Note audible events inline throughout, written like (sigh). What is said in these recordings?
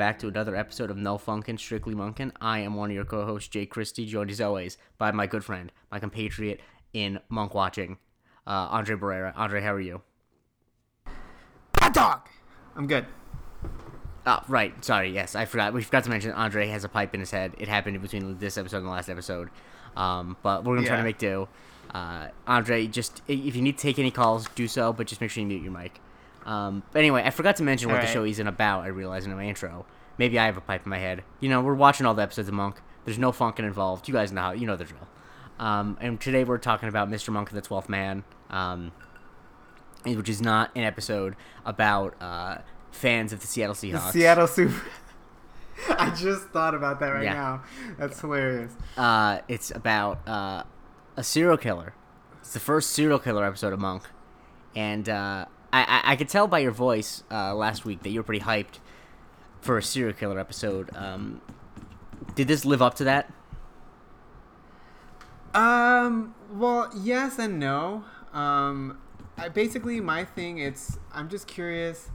back to another episode of No Funkin' Strictly Monkin'. I am one of your co-hosts, Jake Christie, joined as always by my good friend, my compatriot in monk watching, uh, Andre Barrera. Andre, how are you? Hot dog. I'm good. Oh, right. Sorry. Yes, I forgot. We forgot to mention Andre has a pipe in his head. It happened between this episode and the last episode. Um, but we're gonna try to make do. Uh, Andre, just if you need to take any calls, do so. But just make sure you mute your mic. Um, but anyway, I forgot to mention what the show isn't about. I realized in my intro. Maybe I have a pipe in my head. You know, we're watching all the episodes of Monk. There's no funkin' involved. You guys know how. You know the drill. Um, and today we're talking about Mr. Monk and the Twelfth Man. Um, which is not an episode about uh, fans of the Seattle The Seahawks. Seattle Super. (laughs) I just thought about that right Yeah. now. That's hilarious. Uh, it's about uh, a serial killer. It's the first serial killer episode of Monk, and uh, I, I I could tell by your voice uh, last week that you were pretty hyped for a serial killer episode. Um, did this live up to that? Um. Well, yes and no. Um. I, basically, my thing. It's. I'm just curious.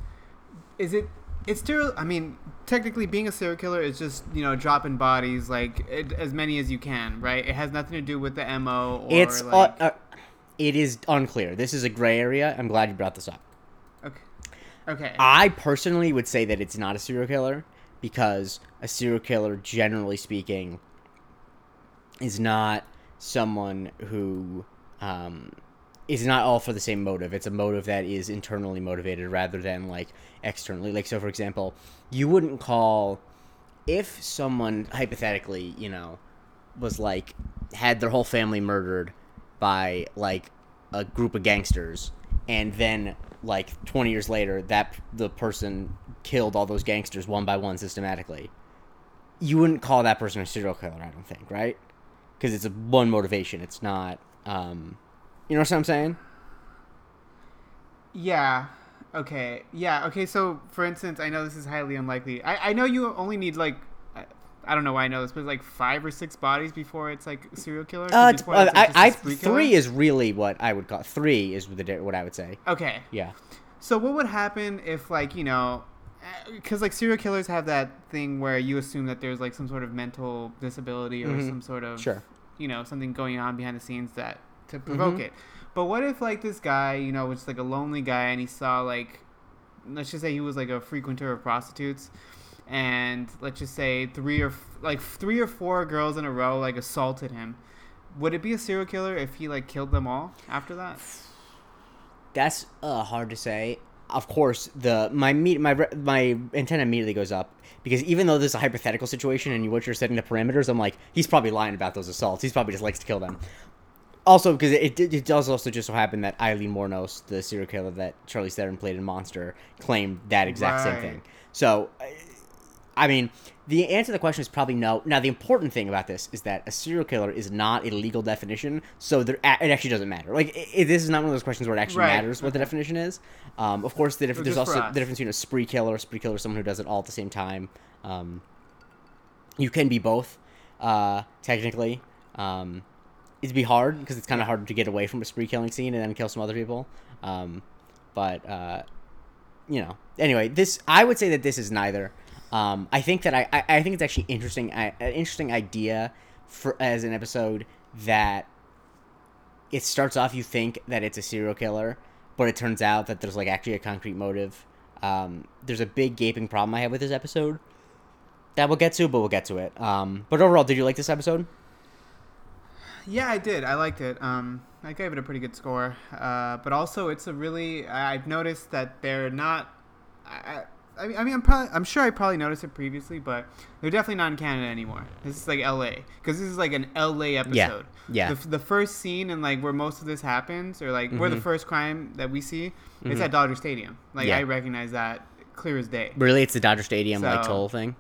Is it? It's still. I mean, technically, being a serial killer is just you know dropping bodies like it, as many as you can, right? It has nothing to do with the mo. Or it's like, uh, uh, it is unclear. This is a gray area. I'm glad you brought this up. okay. Okay. I personally would say that it's not a serial killer because a serial killer, generally speaking, is not someone who um, is not all for the same motive. It's a motive that is internally motivated rather than like externally. Like so, for example, you wouldn't call if someone hypothetically, you know, was like had their whole family murdered by like a group of gangsters and then like 20 years later that the person killed all those gangsters one by one systematically you wouldn't call that person a serial killer i don't think right because it's a one motivation it's not um you know what i'm saying Yeah. Okay. Yeah. Okay. So, for instance, I know this is highly unlikely. I, I know you only need like, I, don't know why I know this, but like five or six bodies before it's like serial killer. uh, it's- uh, that's, like, just a I, I killer? three is really what i would call three is the what i would say Okay. yeah So, what would happen if like you know, because like serial killers have that thing where you assume that there's like some sort of mental disability or Mhm. some sort of Sure. you know something going on behind the scenes that to provoke Mhm. it. But what if like this guy, you know, was like a lonely guy and he saw like let's just say he was like a frequenter of prostitutes and let's just say three or f- like three or four girls in a row like assaulted him. Would it be a serial killer if he like killed them all after that? That's uh, hard to say. Of course, the my me- my my antenna immediately goes up because even though this is a hypothetical situation and you what you're setting the parameters, I'm like he's probably lying about those assaults. He's probably just likes to kill them. Also, because it, it, it does also just so happen that Aileen Wuornos, the serial killer that Charlize Theron played in Monster, claimed that exact same thing. So, I mean, the answer to the question is probably no. Now, the important thing about this is that a serial killer is not a legal definition, so there, it actually doesn't matter. Like, i i- this is not one of those questions where it actually Right, matters what the definition is. Um, of course, the But there's also us. the difference between a spree killer. A spree killer is someone who does it all at the same time. Um, you can be both, uh, technically. Um, it'd be hard because it's kind of hard to get away from a spree killing scene and then kill some other people. Um, but uh, you know, anyway, this I would say that this is neither. Um, I think that I, I, I think it's actually interesting I, an interesting idea for as an episode that it starts off you think that it's a serial killer, but it turns out that there's like actually a concrete motive. Um, there's a big gaping problem I have with this episode that we'll get to, but we'll get to it. Um, but overall, did you like this episode? Yeah, I did. I liked it. Um, I gave it a pretty good score. Uh, but also, it's a really. I've noticed that they're not. I, I, I mean, I'm probably. I'm sure I probably noticed it previously, but they're definitely not in Canada anymore. This is like L.A. because this is like an L.A. episode. yeah. The, the first scene and like where most of this happens, or like where the Mhm. first crime that we see, Mhm. it's at Dodger Stadium. Like Yeah. I recognize that clear as day. Really, it's the Dodger Stadium like So- toll thing.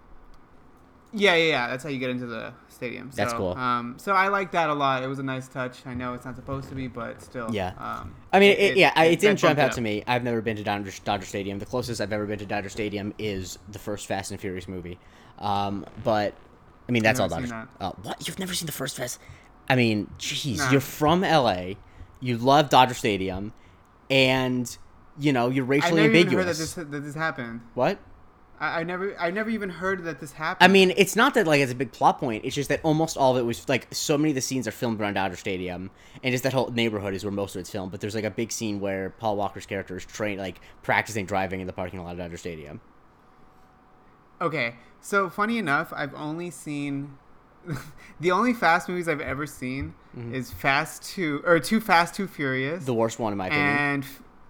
Yeah, yeah, yeah. That's how you get into the stadium. That's cool. Um, so I like that a lot. It was a nice touch. I know it's not supposed to be, but still. Yeah. Um, I mean, it, yeah, I, it that didn't jump out to me. I've never been to Dodger, Dodger Stadium. The closest I've ever been to Dodger Stadium is the first Fast and Furious movie. Um, but I mean, that's all never Dodger. seen Oh, what? You've never seen the first Fast? I mean, jeez, Nah. you're from LA. You love Dodger Stadium, and you know you're I racially never even ambiguous. heard that this that this happened. What? I, I never, I never even heard that this happened. I mean, it's not that like it's a big plot point. It's just that almost all of it was like so many of the scenes are filmed around Dodger Stadium, and just that whole neighborhood is where most of it's filmed. But there's like a big scene where Paul Walker's character is trained, like practicing driving in the parking lot of Dodger Stadium. Okay, so funny enough, I've only seen (laughs) the only Fast movies I've ever seen is Fast Two or Too Fast Too Furious, Mm-hmm. The worst one in my opinion. and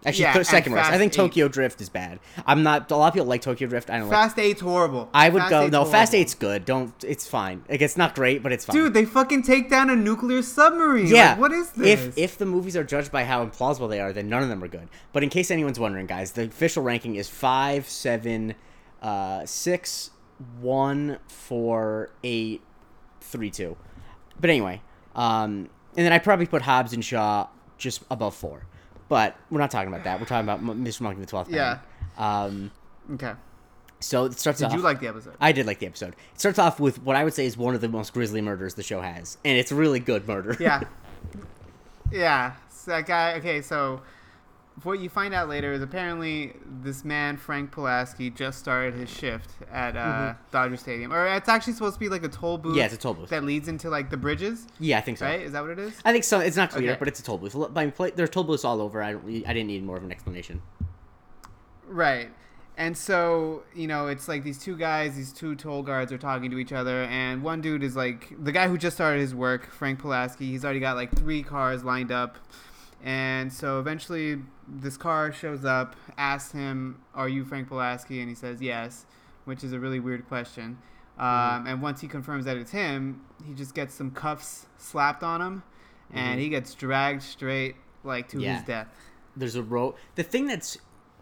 Actually, yeah, second worst. I think 8. Tokyo Drift is bad. I'm not. A lot of people like Tokyo Drift. I don't like. Fast Eight's horrible. I would Fast go. No, Fast. Eight's good. Don't. It's fine. Like it's not great, but it's fine. Dude, they fucking take down a nuclear submarine. Yeah. Like, what is this? If if the movies are judged by how implausible they are, then none of them are good. But in case anyone's wondering, guys, the official ranking is five, seven, uh, six, one, four, eight, three, two. But anyway, um, and then I probably put Hobbs and Shaw just above four. But we're not talking about that. We're talking about Mr. Monkey the Twelfth. Yeah. Um. okay. So it starts Did off. you like the episode? I did like the episode. It starts off with what I would say is one of the most grisly murders the show has, and it's a really good murder. yeah. (laughs) Yeah. So that guy. Okay, so what you find out later is apparently this man Frank Pulaski just started his shift at uh, Dodger Stadium, or it's actually supposed to be like a toll booth. Mm-hmm. Yeah, it's a toll booth. that leads into like the bridges, Yeah, I think so. right? Is that what it is? I think so. It's not clear, Okay. but it's a toll booth. I mean, there's toll booths all over. I don't. I didn't need more of an explanation. Right. And so, you know, it's like these two guys, these two toll guards are talking to each other, and one dude is like the guy who just started his work, Frank Pulaski. He's already got like three cars lined up. And so eventually, this car shows up, asks him, Are you Frank Pulaski? And he says, Yes, which is a really weird question. Um, and once he confirms that it's him, he just gets some cuffs slapped on him, and Mhm. he gets dragged straight like to Yeah. his death. There's a rope. The thing that's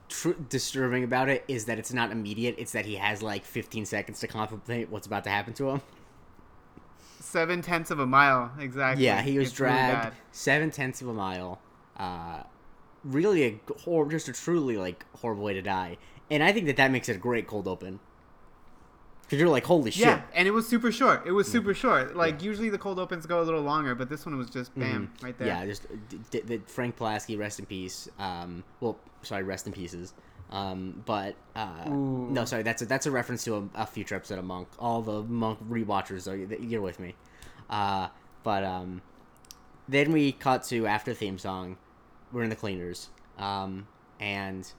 tr- disturbing about it is that it's not immediate. It's that he has like 15 seconds to contemplate what's about to happen to him. Seven tenths of a mile, exactly. Yeah, he was It's dragged bad. seven tenths of a mile. Uh, really a hor- just a truly like horrible way to die. And I think that that makes it a great cold open. Cause you're like, holy shit. Yeah, and it was super short. It was super short. Like usually the cold opens go a little longer, but this one was just bam Mhm. right there. Yeah, just d- d- d- Frank Pulaski, rest in peace. Um, well, sorry, rest in pieces. Um, but uh, no, sorry, that's a, that's a reference to a, a future episode of Monk. All the Monk rewatchers are you're with me. Uh, but um, then we cut to after theme song. We're in the cleaners, um, and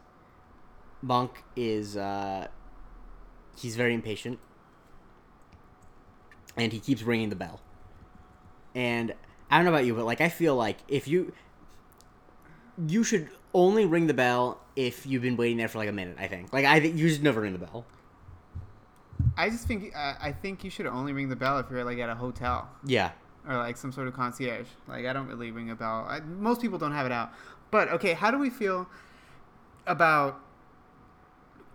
Monk is uh, he's very impatient, and he keeps ringing the bell. And I don't know about you, but like I feel like if you you should only ring the bell if you've been waiting there for like a minute. I think. Like I think you should never ring the bell. I just think uh, I think you should only ring the bell if you're like at a hotel Yeah. Or like some sort of concierge. Like I don't really ring a bell. I, most people don't have it out. But okay, how do we feel about?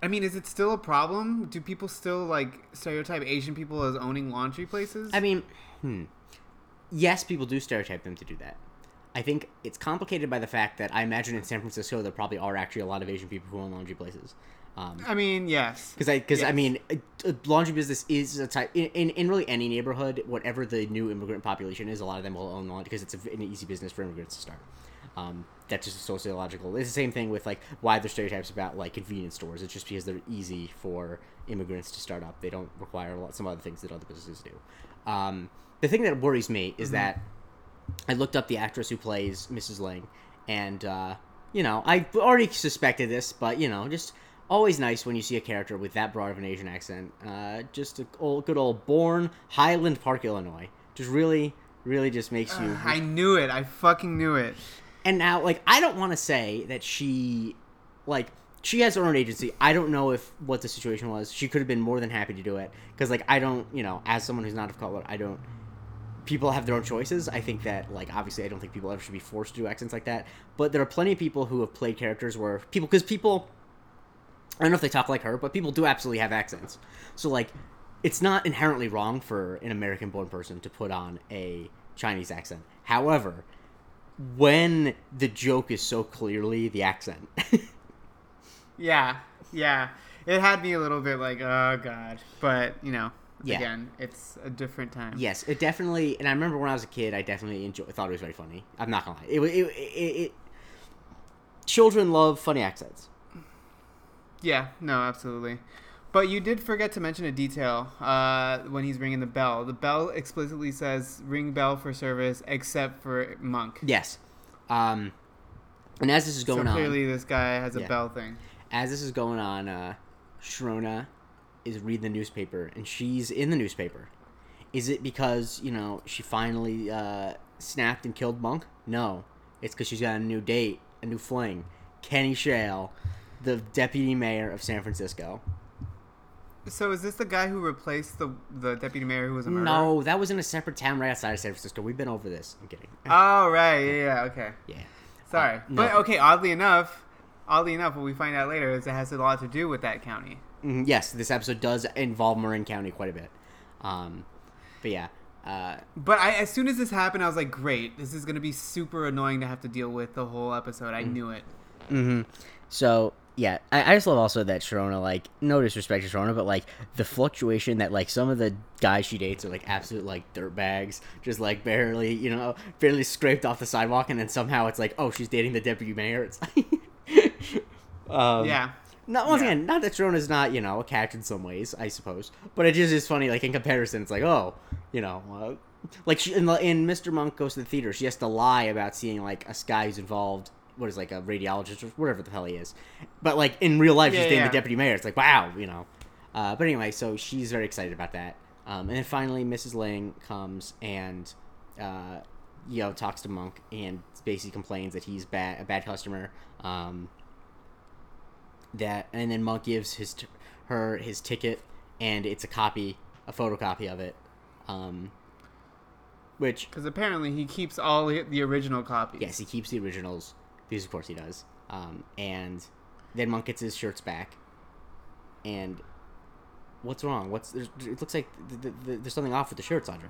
I mean, is it still a problem? Do people still like stereotype Asian people as owning laundry places? I mean, hmm. Yes, people do stereotype them to do that. I think it's complicated by the fact that I imagine in San Francisco there probably are actually a lot of Asian people who own laundry places. Um, I mean, yes. Because I, because I mean, laundry business is a type in, in, in really any neighborhood, whatever the new immigrant population is, a lot of them will own laundry because it's a, an easy business for immigrants to start. Um, that's just sociological. It's the same thing with like why there's stereotypes about like convenience stores. It's just because they're easy for immigrants to start up. They don't require a lot some other things that other businesses do. Um, the thing that worries me is that I looked up the actress who plays Mrs. Ling, and uh, you know I already suspected this, but you know just always nice when you see a character with that broad of an Asian accent. Uh, just a old, good old born Highland Park, Illinois. Just really, really just makes you. I knew it. I fucking knew it. and now, like, I don't want to say that she, like, she has her own agency. I don't know if what the situation was. She could have been more than happy to do it because, like, I don't, you know, as someone who's not of color, I don't. People have their own choices. I think that, like, obviously, I don't think people ever should be forced to do accents like that. But there are plenty of people who have played characters where people, because people, I don't know if they talk like her, but people do absolutely have accents. So, like, it's not inherently wrong for an American born person to put on a Chinese accent. However, when the joke is so clearly the accent. (laughs) Yeah, yeah. It had me a little bit like, oh god. But you know, Yeah. again, it's a different time. yes, it definitely. And I remember when I was a kid, I definitely enjoyed. thought it was very funny. I'm not gonna lie. It, it, it, it, children love funny accents. Yeah. No, absolutely. But you did forget to mention a detail uh, when he's ringing the bell. The bell explicitly says "ring bell for service," except for Monk. Yes. Um, and as this is going so on, clearly, this guy has a Yeah. bell thing. as this is going on, uh, Sharona is reading the newspaper, and she's in the newspaper. Is it because you know she finally uh, snapped and killed Monk? No, it's because she's got a new date, a new fling, Kenny Shale, the deputy mayor of San Francisco. So is this the guy who replaced the the deputy mayor who was a murderer? No, that was in a separate town right outside of San Francisco. We've been over this. I'm kidding. (laughs) Oh right, yeah, yeah, okay. yeah. Sorry, Uh, no. but okay. Oddly enough, oddly enough, what we find out later is it has a lot to do with that county. Mhm, yes, this episode does involve Marin County quite a bit. Um, but yeah. Uh, But I, as soon as this happened, I was like, great, this is gonna be super annoying to have to deal with the whole episode. Mm. I knew it. hmm So yeah, I, I just love also that Sharona, like, no disrespect to Sharona, but like the fluctuation that like some of the guys she dates are like absolute like dirt bags, just like barely, you know, barely scraped off the sidewalk, and then somehow it's like, oh, she's dating the deputy mayor. It's like, (laughs) um, yeah, Not once Yeah. again, not that Sharona's not you know a catch in some ways, I suppose, but it just is funny. Like in comparison, it's like oh, you know, uh, like she, in, in Mr. Monk goes to the theater, she has to lie about seeing like a guy who's involved. What is like a radiologist or whatever the hell he is, but like in real life, Yeah, she's dating yeah. the deputy mayor. It's like wow, you know. Uh, but anyway, so she's very excited about that. Um, and then finally, Mrs. Lang comes and uh, you know talks to Monk and basically complains that he's bad, a bad customer. Um, that and then Monk gives his t- her his ticket and it's a copy, a photocopy of it. Um, which because apparently he keeps all the the original copies. yes, he keeps the originals because of course he does. Um, and then Monk gets his shirts back. And what's wrong? What's there's, it looks like th- th- th- there's something off with the shirts, Andre.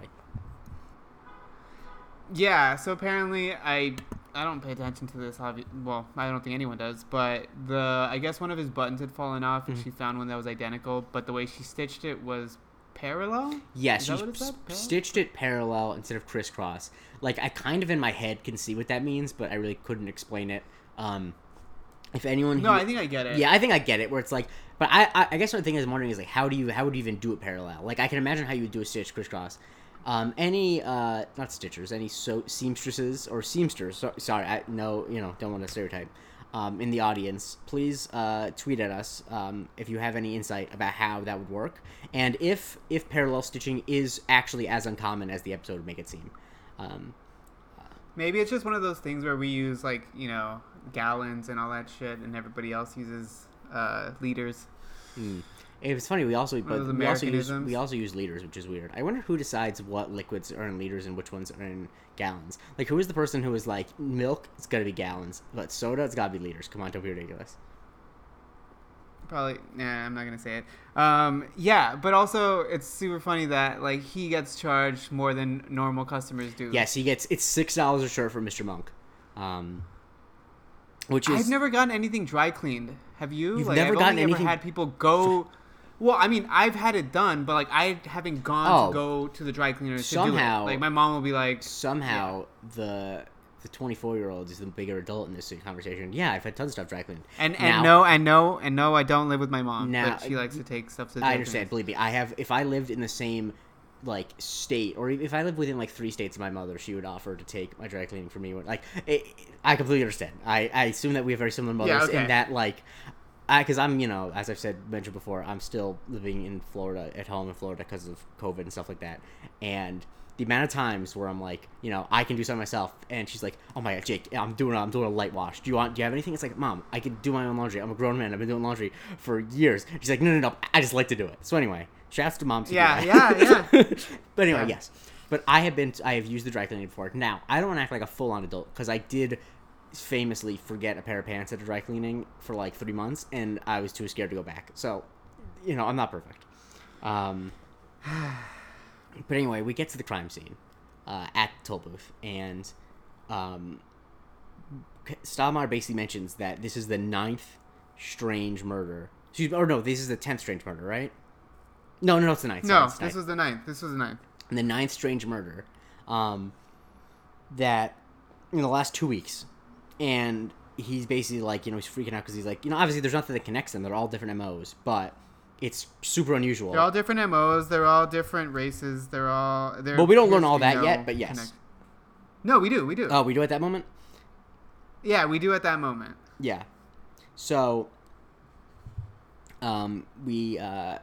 Yeah, so apparently I I don't pay attention to this. Obvi- well, I don't think anyone does. But the I guess one of his buttons had fallen off, and Mhm. she found one that was identical. But the way she stitched it was parallel. Yeah, Is she that what it said? s- Parallel? stitched it parallel instead of crisscross. Like I kind of in my head can see what that means, but I really couldn't explain it. Um, if anyone, No, I think I get it. yeah, I think I get it. Where it's like, but I, I, I guess one thing I'm wondering is like, how do you, how would you even do it parallel? Like I can imagine how you would do a stitch crisscross. Um, any, uh, not stitchers, any so seamstresses or seamsters. So, sorry, I no, you know, don't want to stereotype. Um, in the audience, please uh, tweet at us um, if you have any insight about how that would work, and if if parallel stitching is actually as uncommon as the episode would make it seem. Um, Maybe it's just one of those things where we use like you know gallons and all that shit, and everybody else uses uh, liters. Hmm. It's funny. We also but we also use we also use liters, which is weird. I wonder who decides what liquids are in liters and which ones are in gallons. Like who is the person who is like milk? It's got to be gallons, but soda it's got to be liters. Come on, don't be ridiculous. Probably, nah, I'm not gonna say it. Um, yeah, but also it's super funny that like he gets charged more than normal customers do. Yes, he gets it's six dollars a shirt for Mr. Monk, um, which is I've never gotten anything dry cleaned. Have you? You've like, never I've gotten only anything- ever had people go. Well, I mean, I've had it done, but like I haven't gone Oh. to go to the dry Somehow- to do it. Like my mom will be like, somehow the the twenty four year old is the bigger adult in this conversation. Yeah, I've had tons of stuff dry cleaned. and Now- and no, and no, and no, I don't live with my mom. Now- but she likes to take stuff to. the I understand. Believe me, I have. If I lived in the same like state, or if I lived within like three states of my mother, she would offer to take my dry cleaning for me. Like, it, I completely understand. I, I assume that we have very similar mothers Yeah, okay. in that like. I, because I'm, you know, as I've said mentioned before, I'm still living in Florida at home in Florida because of COVID and stuff like that. And the amount of times where I'm like, you know, I can do something myself, and she's like, "Oh my god, Jake, I'm doing, I'm doing a light wash. Do you want? Do you have anything?" It's like, "Mom, I can do my own laundry. I'm a grown man. I've been doing laundry for years." She's like, "No, no, no. I just like to do it." So anyway, shouts to mom. Yeah, that. yeah, (laughs) but anyway, Yeah. yes. But I have been, I have used the dry cleaning before. Now I don't want to act like a full on adult because I did famously forget a pair of pants at a dry cleaning for like three months, and I was too scared to go back. So, you know, I'm not perfect. Um, (sighs) but anyway, we get to the crime scene uh, at the toll booth, and um, basically mentions that this is the ninth strange murder. Excuse me, or no, this is the tenth strange murder, right? No, no, no, it's the ninth. No, this ninth was the ninth. This was the ninth. the ninth strange murder um, that in the last two weeks and he's basically like you know he's freaking out because he's like you know obviously there's nothing that connects them they're all different mos but it's super unusual. They're all different MOs. They're all different races. They're all. They're, Well, we don't learn all that yet, but yes. connect- No, we do. We do. oh, we do at that moment. Yeah, we do at that moment. Yeah. So um, we uh,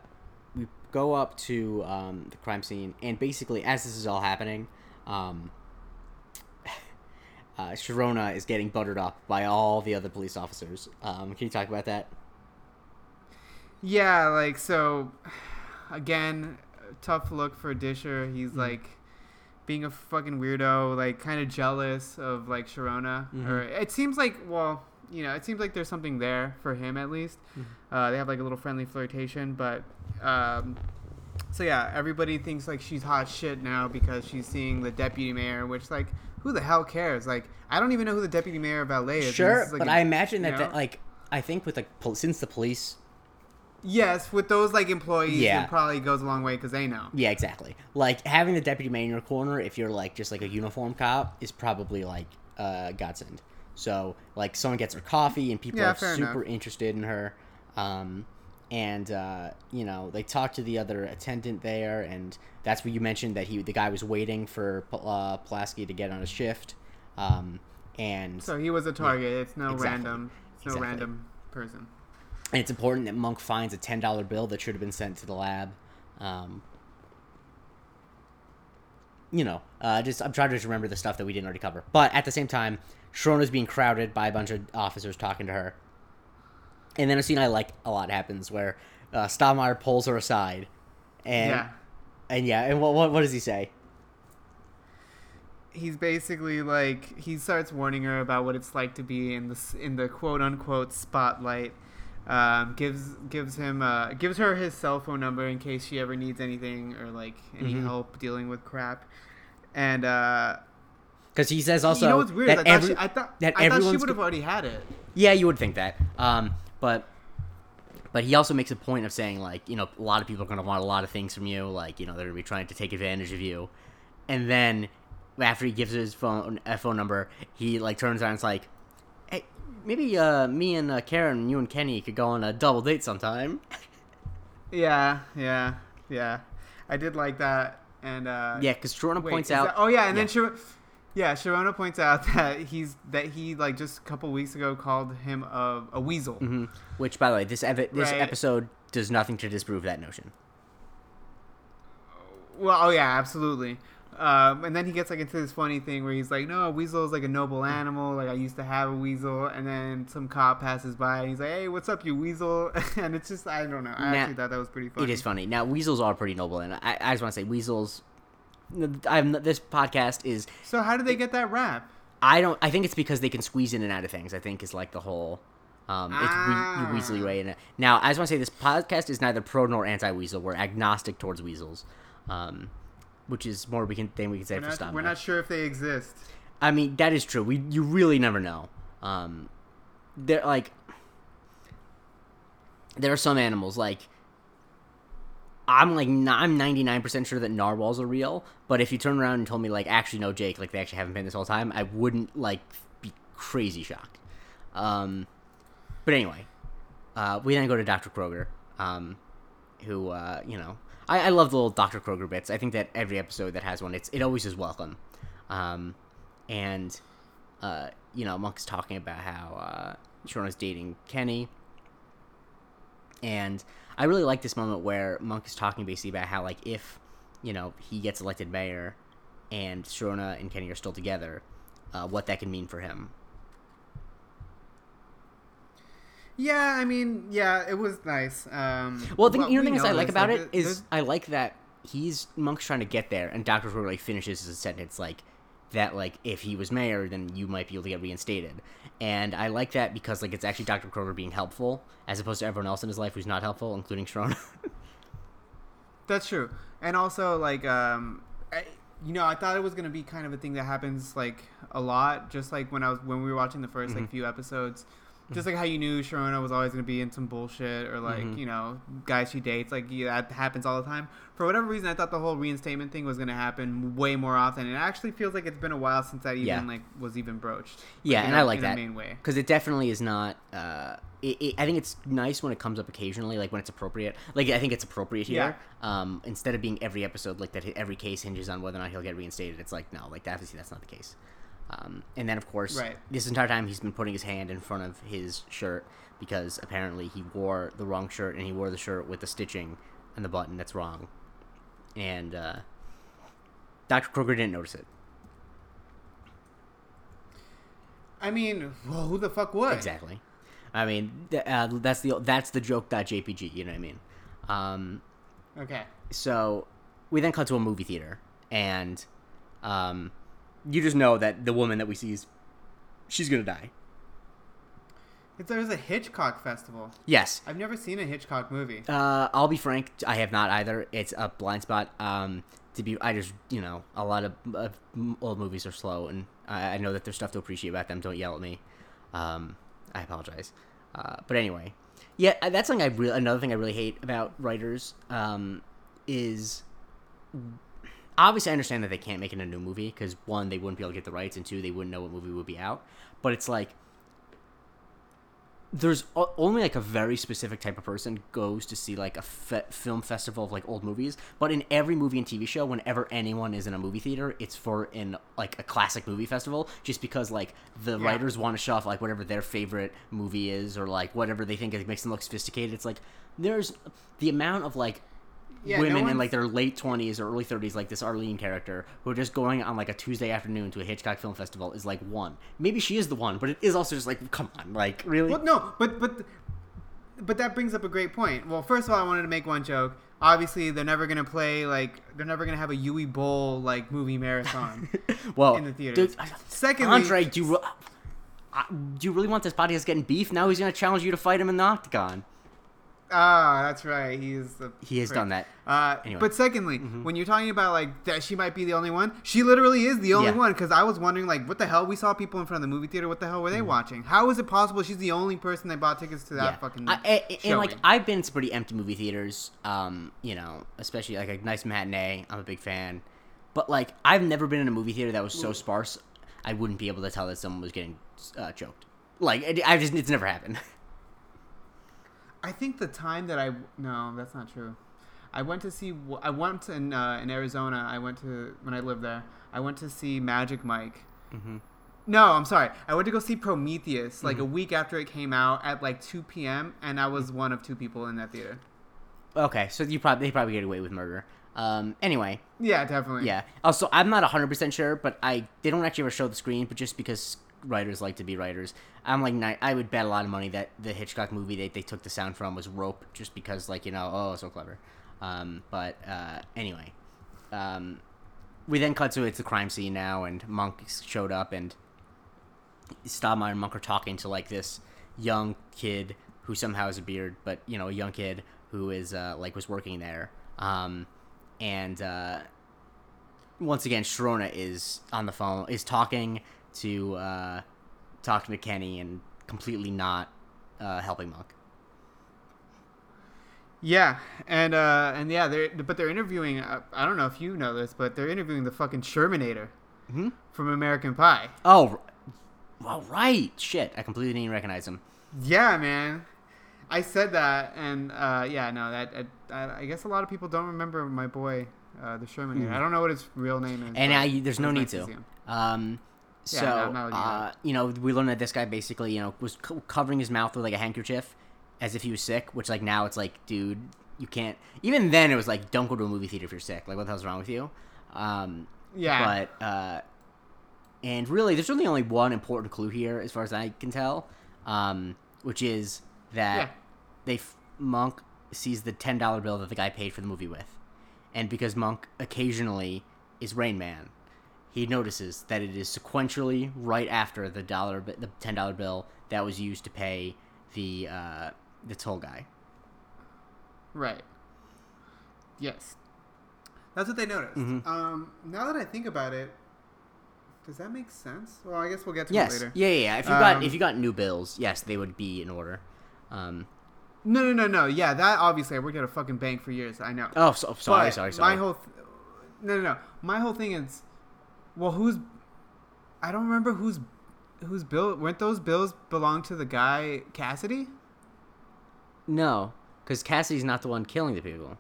we go up to um, the crime scene, and basically, as this is all happening, um, uh, Sharona is getting buttered up by all the other police officers. Um, can you talk about that? Yeah, like so. Again, tough look for Disher. He's Mm-hmm. like being a fucking weirdo, like kind of jealous of like Sharona. Mhm. Or it seems like, well, you know, it seems like there's something there for him at least. Uh, they have like a little friendly flirtation, but um, so yeah, everybody thinks like she's hot shit now because she's seeing the deputy mayor, which like who the hell cares? Like I don't even know who the deputy mayor of LA is. Sure, is, like, but a- I imagine that, that like I think with like pol- since the police yes, with those like employees, Yeah. it probably goes a long way because they know. Yeah, exactly. Like having the deputy mayor in your corner, if you're like just like a uniform cop, is probably like uh, godsend. So like someone gets her coffee and people Yeah, are super enough. interested in her, um, and uh, you know they talked to the other attendant there, and that's what you mentioned that he the guy was waiting for uh, Pulaski to get on a shift, um, and So he was a target. It's no Exactly. random. It's no Exactly. random person. and it's important that Monk finds a ten dollar bill that should have been sent to the lab. Um, you know, uh, just I'm trying to just remember the stuff that we didn't already cover. But at the same time, Sharona's being crowded by a bunch of officers talking to her, and then a scene I like a lot happens where uh, pulls her aside, and yeah. and yeah, and what, what what does he say? he's basically like he starts warning her about what it's like to be in the in the quote unquote spotlight. Um, gives gives him uh, gives her his cell phone number in case she ever needs anything or like any Mhm. help dealing with crap. And uh, Because he says also you know what's weird? that I thought, every she, I thought, that I thought she would have already had it. Yeah, you would think that. Um, but but he also makes a point of saying like, you know, a lot of people are going to want a lot of things from you, like, you know, they're going to be trying to take advantage of you. And then after he gives his phone a phone number, he like turns around and is like, "Hey, maybe uh me and uh, Karen, you and Kenny could go on a double date sometime." (laughs) Yeah, yeah, yeah. I did like that. And uh, yeah, cuz Sharona points out that- oh yeah, and yeah. then Shar- yeah, Sharona points out (laughs) that he's that he like just a couple weeks ago called him a, a weasel. Mhm. which by the way, this ev- this Right. episode does nothing to disprove that notion. Well, oh yeah, absolutely. Um, and then he gets like into this funny thing where he's like, "No, a weasel is like a noble animal. Like I used to have a weasel." And then some cop passes by and he's like, "Hey, what's up, you weasel?" (laughs) and it's just I don't know. I Nah, actually thought that was pretty funny. It is funny. Now, weasels are pretty noble, and I, I just want to say, weasels. I'm, this podcast is. So how do they get that rap? I don't. I think it's because they can squeeze in and out of things. I think is like the whole. Um, it's Ah. we, Weasley way in it. Now, I just want to say this podcast is neither pro nor anti-weasel. We're agnostic towards weasels, um, which is more we can thing we can say We're for not, Stomach. we're not sure if they exist. I mean, that is true. We you really never know. Um, they're like there are some animals like I'm like I'm 99% sure that narwhals are real, but if you turn around and told me like actually no Jake, like they actually haven't been this whole time, I wouldn't like be crazy shocked. Um but anyway, uh, we then go to Dr. Kroger, um, who, uh, you know, I, I love the little Dr. Kroger bits. I think that every episode that has one, it's it always is welcome. Um, and, uh, you know, Monk's talking about how uh, Sharona's dating Kenny. And I really like this moment where Monk is talking basically about how, like, if, you know, he gets elected mayor and Sharona and Kenny are still together, uh, what that can mean for him. Yeah, I mean, yeah, it was nice. Um, Well, the, you know, thing is I like about like, it is there's- I like that he's Monk's trying to get there, and Doctor Who like finishes his sentence like that. Like if he was mayor, then you might be able to get reinstated, and I like that because like it's actually Doctor Kroger being helpful as opposed to everyone else in his life who's not helpful, including Sharona. (laughs) That's true, and also like um, I, you know, I thought it was gonna be kind of a thing that happens like a lot, just like when I was when we were watching the 1st Mm-hmm. like few episodes. Just like how you knew Sharona was always going to be in some bullshit, or like Mhm. you know, guys she dates, like yeah, that happens all the time. For whatever reason, I thought the whole reinstatement thing was going to happen way more often. It actually feels like it's been a while since that even Yeah. like was even broached. Yeah, in and a- I like in that. main way. because it definitely is not. Uh, it, it, I think it's nice when it comes up occasionally, like when it's appropriate. Like I think it's appropriate here. Um, instead of being every episode like that, every case hinges on whether or not he'll get reinstated. It's like no, like obviously that's not the case. Um, and then of course, Right. this entire time he's been putting his hand in front of his shirt because apparently he wore the wrong shirt and he wore the shirt with the stitching and the button that's wrong. And uh, Dr. Kroger didn't notice it. I mean, well, who the fuck would? Exactly. I mean, th- uh, that's the that's the joke. JPG. You know what I mean? Um, Okay. so we then cut to a movie theater, and um, you just know that the woman that we see is she's gonna die. If there's a Hitchcock festival, Yes. I've never seen a Hitchcock movie. Uh, I'll be frank. I have not either. It's a blind spot. Um, to be, I just you know a lot of uh, old movies are slow, and I, I know that there's stuff to appreciate about them. Don't yell at me. Um, I apologize. Uh, but anyway, yeah, uh, that's something I really another thing I really hate about writers um, is obviously I understand that they can't make it a new movie because one they wouldn't be able to get the rights, and two they wouldn't know what movie would be out. But it's like there's only like a very specific type of person goes to see like a fe- film festival of like old movies but in every movie and tv show whenever anyone is in a movie theater it's for in like a classic movie festival just because like the Yeah. writers want to show off like whatever their favorite movie is or like whatever they think it makes them look sophisticated it's like there's the amount of like Yeah, no women in like their late 20s or early 30s like this arlene character who are just going on like a tuesday afternoon to a hitchcock film festival is like one maybe she is the one but it is also just like come on like really Well, no, but but but that brings up a great point. Well, first of all, I wanted to make one joke. Obviously, they're never gonna play like they're never gonna have a Uwe Boll like movie marathon. (laughs) well in the theaters. dude, Secondly, Andre, do you, re- I- do you really want this podcast getting beef? Now he's gonna challenge you to fight him in the octagon. Ah, that's right. He's the He has prick. done that. Uh, Anyway. Mm-hmm. But secondly, when you're talking about like that, she might be the only one. She literally is the only Yeah. one because I was wondering like, what the hell? We saw people in front of the movie theater. What the hell were they watching? How is it possible she's the only person that bought tickets to that Mm-hmm. yeah, fucking? I, I- and like? I've been to pretty empty movie theaters. Um, you know, especially like a nice matinee. I'm a big fan, but like I've never been in a movie theater that was so sparse. I wouldn't be able to tell that someone was getting uh, choked. Like I just it's never happened. (laughs) I think the time that I no, that's not true. I went to see. I went in uh, in Arizona. I went to when I lived there. I went to see Magic Mike. Mhm. No, I'm sorry. I went to go see Prometheus like a Mm-hmm. week after it came out at like 2 p.m. and I was one of two people in that theater. okay, so you probably they probably get away with murder. Um, anyway, Yeah, definitely. Yeah. Also, I'm not 100% sure, but I they don't actually ever show the screen, but just because writers like to be writers, I'm like I would bet a lot of money that the Hitchcock movie they, they took the sound from was Rope just because like, you know, oh, so clever. Um, but uh, anyway, um, we then cut to it's the crime scene now and Monk showed up and Stottlemeyer and Monk are talking to like this young kid who somehow has a beard, but you know, a young kid who is uh, like was working there. Um, and uh, once again, Sharona is on the phone, is talking to uh, talking to Kenny and completely not uh, helping Monk. Yeah, and uh, and yeah, they're but they're interviewing. Uh, I don't know if you know this, but they're interviewing the fucking Shermanator Hmm? from American Pie. Oh, well, right. Shit, I completely didn't recognize him. Yeah, man. I said that, and uh, yeah, no, that I, I guess a lot of people don't remember my boy, uh, the Shermanator. Hmm. I don't know what his real name is. And I, there's no need nice to. him. Um, Yeah, so, no, I'm not looking it uh, you know, we learned that this guy basically, you know, was co- covering his mouth with like a handkerchief as if he was sick, which like now it's like, dude, you can't. Even then, it was like, don't go to a movie theater if you're sick. Like, what the hell's wrong with you? Um, Yeah, But uh, and really, there's really only one important clue here, as far as I can tell, um, which is that Yeah. they f- Monk sees the ten dollar bill that the guy paid for the movie with, and because Monk occasionally is Rain Man, he notices that it is sequentially right after the dollar, the ten dollar bill that was used to pay the uh, the toll guy. right. Yes, that's what they noticed. Mhm. Um, now that I think about it, Does that make sense? Well, I guess we'll get to Yes. it later. Yeah, yeah, yeah. If you got Um, if you got new bills, yes, they would be in order. Um, No, no, no, no. Yeah, that obviously I worked at a fucking bank for years. I know. oh, so, sorry, But sorry, sorry. My whole th- no, no, no. My whole thing is, well, who's? I don't remember who's whose bill. Weren't those bills belong to the guy Cassidy? no, because Cassidy's not the one killing the people.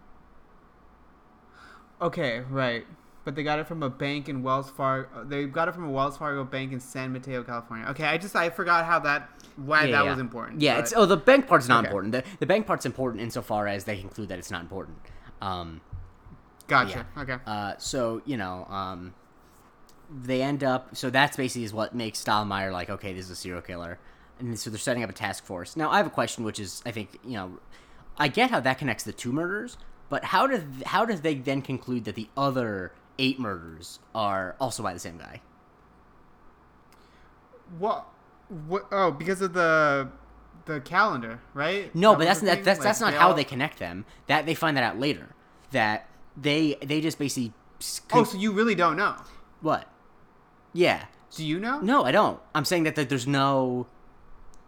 Okay, right. But they got it from a bank in Wells Fargo. They got it from a Wells Fargo bank in San Mateo, California. Okay, I just I forgot how that why Yeah, that yeah. was important. Yeah, but- it's oh the bank part's not Okay. important. The the bank part's important insofar as they conclude that it's not important. Um, gotcha. Okay. uh, so you know, um, they end up. So that's basically is what makes Stottlemeyer like, okay, this is a serial killer, and so they're setting up a task force. Now I have a question, which is, I think you know, I get how that connects the two murders, but how do how do they then conclude that the other eight murders are also by the same guy? What? What? Oh, because of the the calendar, right? No, That but that's that, that's Like, that's not they how all- they connect them. That they find that out later. That they they just basically Oh, so you really don't know? what? Yeah. Do you know? No, I don't. I'm saying that, that there's no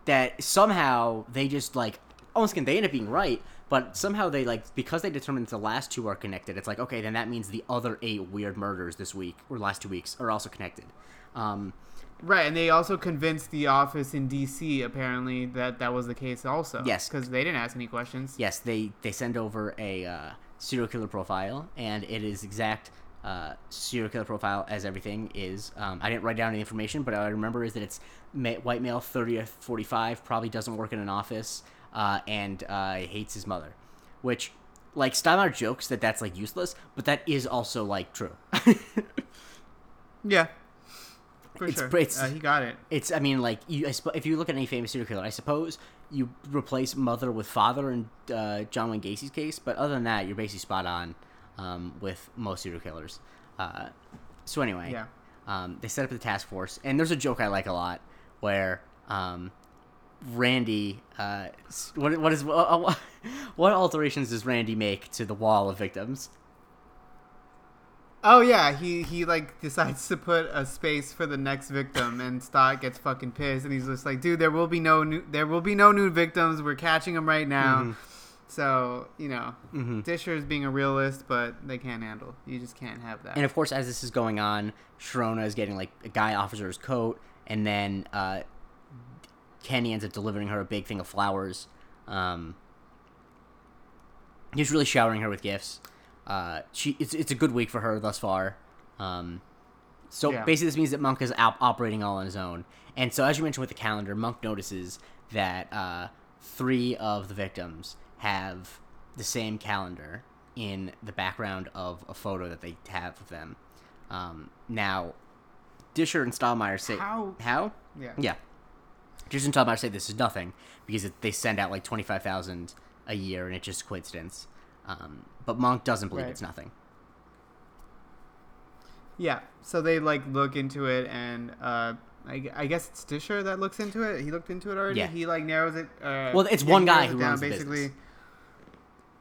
that somehow they just like almost can they end up being right, but somehow they like because they determined that the last two are connected. It's like okay, then that means the other eight weird murders this week or last two weeks are also connected. Um, Right, and they also convinced the office in D.C. apparently that that was the case also. Yes. because they didn't ask any questions. yes, they they send over a uh, serial killer profile, and it is exact uh, serial killer profile as everything is. Um, I didn't write down any information, but I remember is that it's ma- white male, 30 45, probably doesn't work in an office, uh, and uh, hates his mother, which. Like Stottlemeyer jokes that that's like useless, but that is also like true. Yeah, for It's- sure. it's- uh, he got it. It's, I mean, like you. I sp- if you look at any famous serial killer, I suppose you replace mother with father in uh, John Wayne Gacy's case, but other than that, you're basically spot on um, with most serial killers. Uh, so anyway, Yeah. um, they set up the task force, and there's a joke I like a lot where um, Randy, uh, what what is what, (laughs) what alterations does Randy make to the wall of victims? Oh yeah, he he like decides to put a space for the next victim, and Stott gets fucking pissed, and he's just like, "Dude, there will be no new, there will be no new victims. We're catching them right now." Mhm. So you know, Mhm. Disher is being a realist, but they can't handle. You just can't have that. And of course, as this is going on, Sharona is getting like a guy his coat, and then uh, Kenny ends up delivering her a big thing of flowers. Um, he's really showering her with gifts. Uh, she it's it's a good week for her thus far. Um, so Yeah. basically, this means that Monk is op- operating all on his own. And so, as you mentioned with the calendar, Monk notices that uh, three of the victims have the same calendar in the background of a photo that they have of them. Um, now, Disher and Stottlemeyer say How? how yeah. yeah. Disher and Stottlemeyer say this is nothing because it, they send out like twenty five thousand a year and it's just coincidence. Um, but Monk doesn't believe Right. it's nothing. Yeah. So they like look into it, and uh, I, I guess it's Disher that looks into it. He looked into it already. Yeah. He like narrows it. Uh, Well, it's one guy who runs business.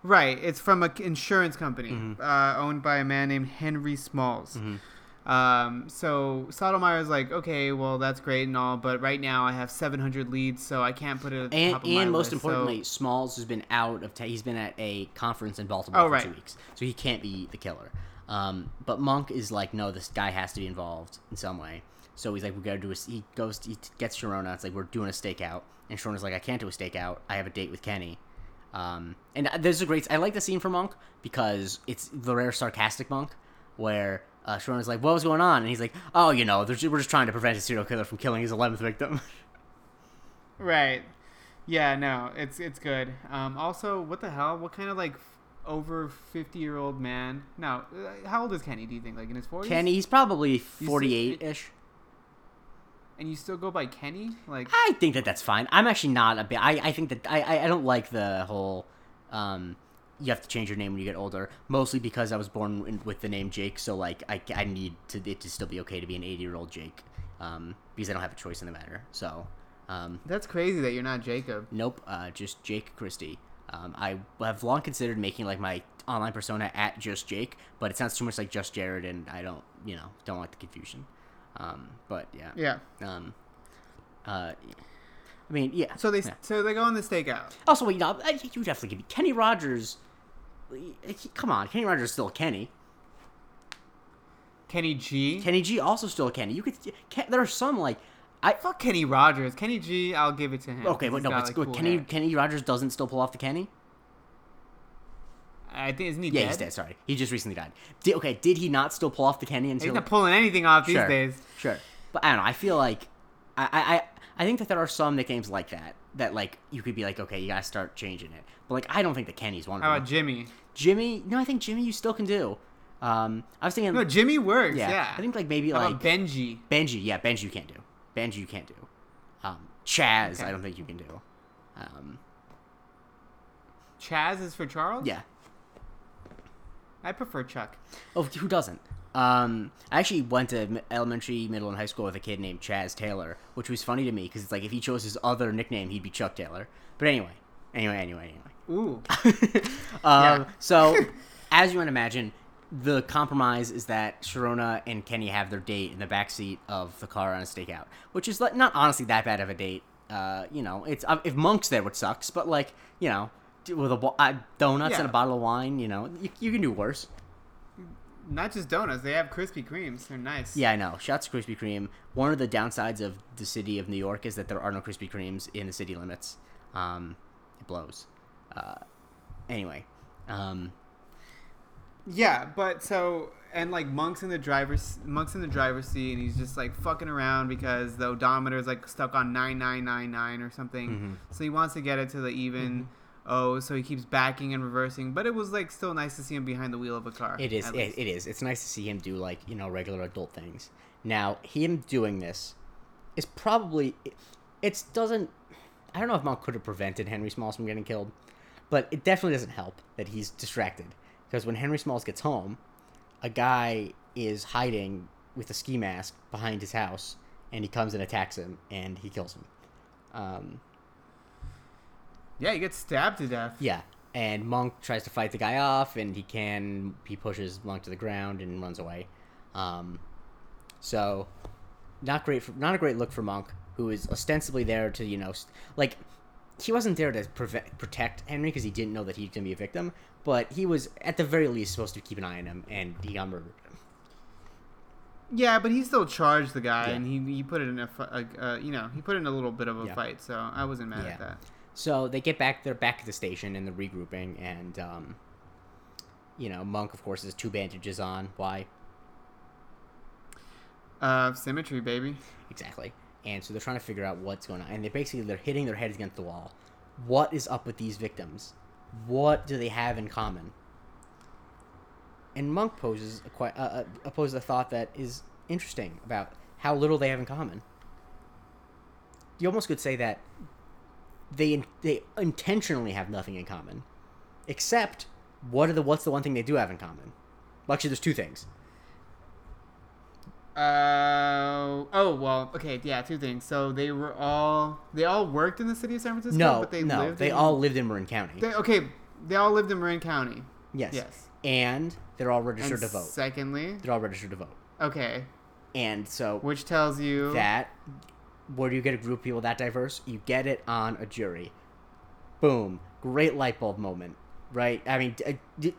Right. It's from an insurance company Mhm. uh, owned by a man named Henry Smalls. Mhm. Um, so Stottlemeyer's like, okay, well that's great and all, but right now I have 700 leads, so I can't put it at the And, top of my and most list, so- importantly, Smalls has been out of. Ta- he's been at a conference in Baltimore Oh, for right. two weeks, so he can't be the killer. Um, but Monk is like, no, this guy has to be involved in some way. So he's like, we gotta do a. He goes, he gets Sharona. It's like we're doing a stakeout, and Sharona's like, I can't do a stakeout. I have a date with Kenny. Um, and there's a great. I like the scene for Monk because it's the rare sarcastic Monk, where uh, Sharona's like, "What was going on?" And he's like, "Oh, you know, we're just trying to prevent a serial killer from killing his eleventh victim." (laughs) Right. Yeah, no, it's it's good. Um, also, what the hell? What kind of like over 50 year old man? No, uh, how old is Kenny? Do you think like in his 40s? Kenny, he's probably forty-eight ish. And you still go by Kenny? Like, I think that that's fine. I'm actually not a bit. I, I think that I, I, don't like the whole. Um, you have to change your name when you get older. Mostly because I was born in, with the name Jake, so like I, I need to it to still be okay to be an 80 year old Jake. Um, because I don't have a choice in the matter. So, um, that's crazy that you're not Jacob. nope. Uh, just Jake Christie. Um, I have long considered making like my online persona at just Jake, but it sounds too much like just Jared, and I don't, you know, don't like the confusion. Um, but yeah. Yeah. Um, uh, I mean, yeah. So they yeah. so they go on the stakeout. Also, you know, you definitely give me Kenny Rogers. Come on, Kenny Rogers is still Kenny. Kenny G. Kenny G also still Kenny. You could there are some like I Fuck Kenny Rogers. Kenny G. I'll give it to him. Okay, but no, but like, good. cool Kenny hair. Kenny Rogers doesn't still pull off the Kenny. I think isn't he Yeah, dead? he's dead. Sorry, he just recently died. Did, okay, did he not still pull off the Kenny until? He's not pulling anything off these Sure. days. Sure, but I don't know. I feel like I, I I think that there are some nicknames like that that like you could be like, okay, you gotta start changing it. But like, I don't think that Kenny's one of How about Jimmy? Jimmy? No, I think Jimmy you still can do. Um, I was thinking. No, Jimmy works. yeah, Yeah. I think like maybe How like Benji? Benji, yeah, Benji you can't do. Benji you can't do. Um, Chaz, Okay. I don't think you can do. Um, Chaz is for Charles. yeah. I prefer Chuck. Oh, who doesn't? Um, I actually went to elementary, middle, and high school with a kid named Chaz Taylor, which was funny to me because it's like if he chose his other nickname, he'd be Chuck Taylor. But anyway, anyway, anyway, anyway. Ooh. (laughs) um, Yeah. so, (laughs) as you might imagine, the compromise is that Sharona and Kenny have their date in the backseat of the car on a stakeout, which is not honestly that bad of a date. Uh, you know, it's uh, if Monk's there, it sucks, but like you know, with a uh, donuts Yeah. and a bottle of wine, you know, you, you can do worse. Not just donuts. They have Krispy Kremes. They're nice. Yeah, I know. Shouts to Krispy Kreme. One of the downsides of the city of New York is that there are no Krispy Kremes in the city limits. Um, it blows. Uh, anyway, um, Yeah, but so and like monks in the driver's monks in the driver's seat, and he's just like fucking around because the odometer is like stuck on nine nine nine nine or something. Mm-hmm. So he wants to get it to the even. Oh, so he keeps backing and reversing, but it was like still nice to see him behind the wheel of a car. It is. It, it is. It's nice to see him do like you know regular adult things. Now him doing this is probably it, it doesn't. I don't know if Monk could have prevented Henry Smalls from getting killed, but it definitely doesn't help that he's distracted because when Henry Smalls gets home, a guy is hiding with a ski mask behind his house, and he comes and attacks him, and he kills him. Um, Yeah, he gets stabbed to death. yeah, and Monk tries to fight the guy off, and he can. He pushes Monk to the ground and runs away. Um, so, not great. For, not a great look for Monk, who is ostensibly there to you know, st- like he wasn't there to prevent, protect Henry because he didn't know that he was gonna be a victim. But he was at the very least supposed to keep an eye on him, and he got murdered. Yeah, but he still charged the guy, Yeah. and he he put it in a uh, you know he put in a little bit of a Yeah. fight. So I wasn't mad Yeah. at that. So they get back. They're back at the station and they're regrouping, and um, you know, Monk of course has two bandages on. Why? Uh, symmetry, baby. Exactly. And so they're trying to figure out what's going on, and they basically they're hitting their heads against the wall. What is up with these victims? What do they have in common? And Monk poses a, uh, uh, poses a thought that is interesting about how little they have in common. You almost could say that they they intentionally have nothing in common, except what are the what's the one thing they do have in common? Well, actually, there's two things. Uh oh well okay yeah two things so they were all they all worked in the city of San Francisco No, but they no, lived they in, all lived in Marin County. they, okay they all lived in Marin County Yes. yes And they're all registered and to vote. secondly They're all registered to vote. okay And so which tells you that where do you get a group of people that diverse? You get it on a jury. Boom. Great light bulb moment. Right? I mean, d- d-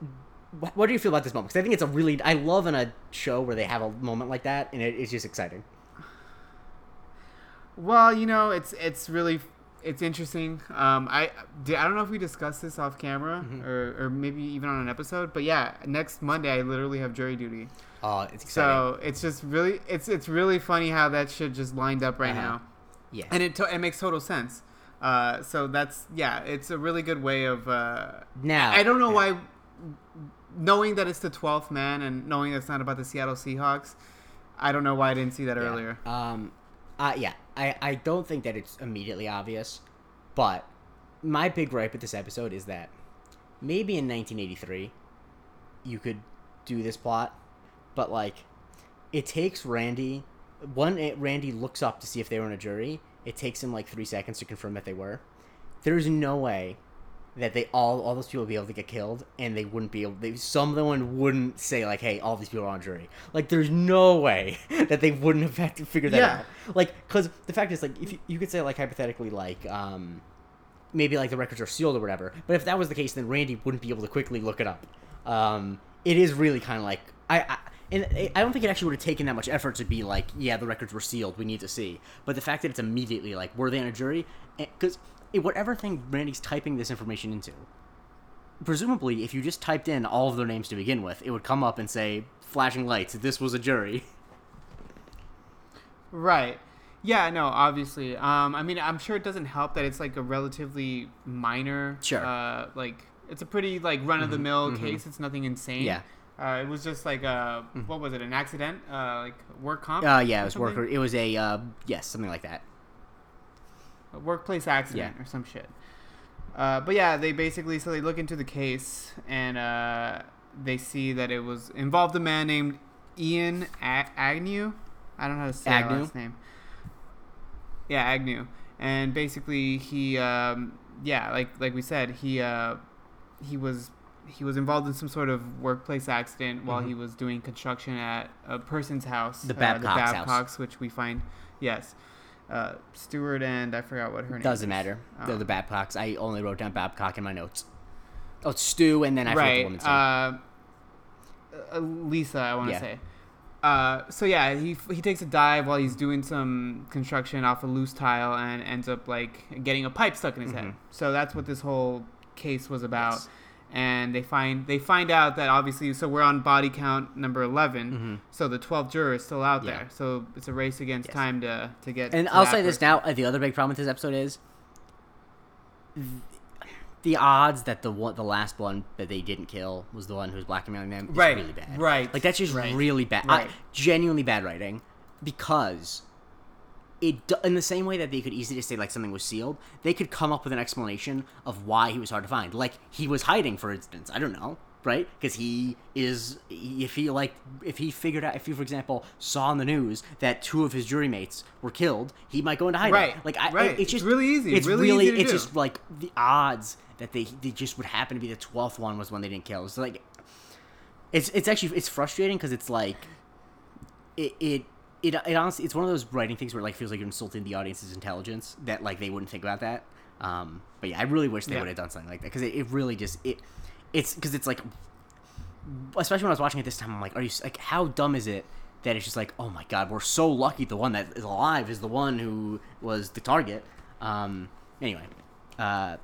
wh- what do you feel about this moment? Because I think it's a really I love in a show where they have a moment like that and it, it's just exciting. well you know it's it's really it's interesting um I di- I don't know if we discussed this off camera Mm-hmm. or or maybe even on an episode but yeah next Monday I literally have jury duty Oh, it's exciting. so it's just really it's it's really funny how that shit just lined up right Uh-huh. now yeah. and it, to- it makes total sense. Uh, so that's yeah, it's a really good way of. Uh, now I don't know why, knowing that it's the twelfth man and knowing it's not about the Seattle Seahawks, I don't know why I didn't see that Yeah. earlier. Um, uh, yeah, I, I don't think that it's immediately obvious, but my big gripe with this episode is that maybe in 1983 you could do this plot, but like it takes Randy. One, it, Randy looks up to see if they were in a jury. It takes him like three seconds to confirm that they were. There's no way that they all all those people would be able to get killed, and they wouldn't be able. They, someone wouldn't say like, "Hey, all these people are on jury." Like, there's no way (laughs) that they wouldn't have had to figure that Yeah. out. Like, because the fact is, like, if you, you could say like hypothetically, like, um, maybe like the records are sealed or whatever. But if that was the case, then Randy wouldn't be able to quickly look it up. Um, it is really kind of like I, I and I don't think it actually would have taken that much effort to be like, yeah, the records were sealed. We need to see. But the fact that it's immediately like, were they on a jury? Because whatever thing Randy's typing this information into, presumably, if you just typed in all of their names to begin with, it would come up and say, flashing lights. This was a jury. (laughs) Right. Yeah, no, obviously. Um, I mean, I'm sure it doesn't help that it's like a relatively minor, Sure. uh, like it's a pretty like run of the mill case. It's nothing insane. Yeah. Uh, it was just like a what was it? An accident? Uh, like work comp? Uh, yeah, it was something? worker. It was a uh, yes, something like that. a workplace accident Yeah. or some shit. Uh, but yeah, they basically so they look into the case and uh, they see that it was involved a man named Ian A- Agnew. I don't know how to say Agnew? last name. Yeah, Agnew, and basically he, um, yeah, like like we said, he uh, he was he was involved in some sort of workplace accident while he was doing construction at a person's house, Mm-hmm. The uh, Babcock's house. Babcocks, which we find, yes, uh, Stewart and I forgot what her name. Is. Doesn't matter. They're Um, the Babcocks. I only wrote down Babcock in my notes. Oh, it's Stu, and then I forgot the woman's name. Uh, uh, Lisa, I want to Yeah. say. Uh, so yeah, he he takes a dive while he's doing some construction off a loose tile and ends up like getting a pipe stuck in his head. Mhm. So that's what this whole case was about. Yes. And they find they find out that obviously, so we're on body count number 11 Mhm. So the 12th juror is still out Yeah. there. So it's a race against Yes. time to to get. And to I'll that say this now: uh, the other big problem with this episode is the odds that the one, the last one that they didn't kill was the one who was blackmailing them is Right, really bad. right, Like that's just right, really bad. I, genuinely bad writing because it in the same way that they could easily just say like something was sealed, they could come up with an explanation of why he was hard to find. Like he was hiding, for instance. I don't know, right? Because he is. If he like, if he figured out, if he, for example, saw on the news that two of his jury mates were killed, he might go into hiding. Right, Like I, right. It's just really easy, It's really really. easy to it's do. just like the odds that they they just would happen to be the twelfth one was one they didn't kill. So like, it's it's actually it's frustrating because it's like it, it it it honestly it's one of those writing things where it like feels like you're insulting the audience's intelligence that like they wouldn't think about that. Um, but yeah, I really wish they Yeah. would have done something like that because it, it really just it it's because it's like especially when I was watching it this time I'm like are you like how dumb is it that it's just like oh my god we're so lucky the one that is alive is the one who was the target. Um, anyway, uh,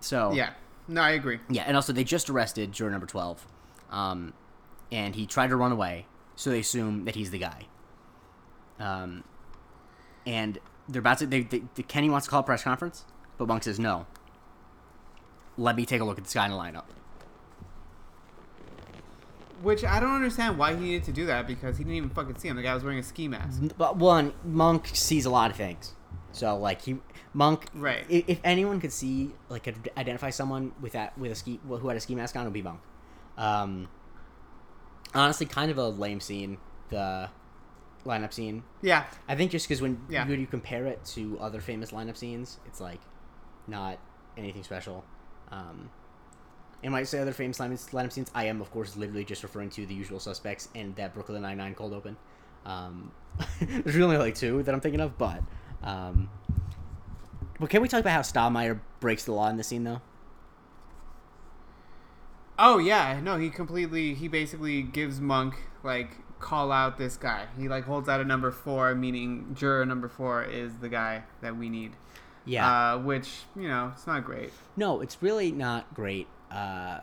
so Yeah. No, I agree. yeah, and also they just arrested juror number twelve, um, and he tried to run away, so they assume that he's the guy. Um, and they're about to. They, they, the Kenny wants to call a press conference, but Monk says no. Let me take a look at this guy in the lineup. Which I don't understand why he needed to do that because he didn't even fucking see him. The guy was wearing a ski mask. But one, Monk sees a lot of things, so like he Monk. Right. i- If anyone could see, like, could identify someone with that with a ski who had a ski mask on, it would be Monk. Um, honestly, kind of a lame scene. The lineup scene. Yeah. I think just because when, Yeah. when you compare it to other famous lineup scenes, it's like not anything special. Um, and when I say other famous lineup, lineup scenes, I am of course literally just referring to the usual suspects and that Brooklyn Nine Nine cold open. Um, (laughs) there's really only like two that I'm thinking of, but um, but can we talk about how Stottlemeyer breaks the law in this scene though? Oh yeah. No, he completely. He basically gives Monk like call out this guy. He like holds out a number four, meaning juror number four is the guy that we need. Yeah. Uh, which you know it's not great. No, it's really not great. Uh,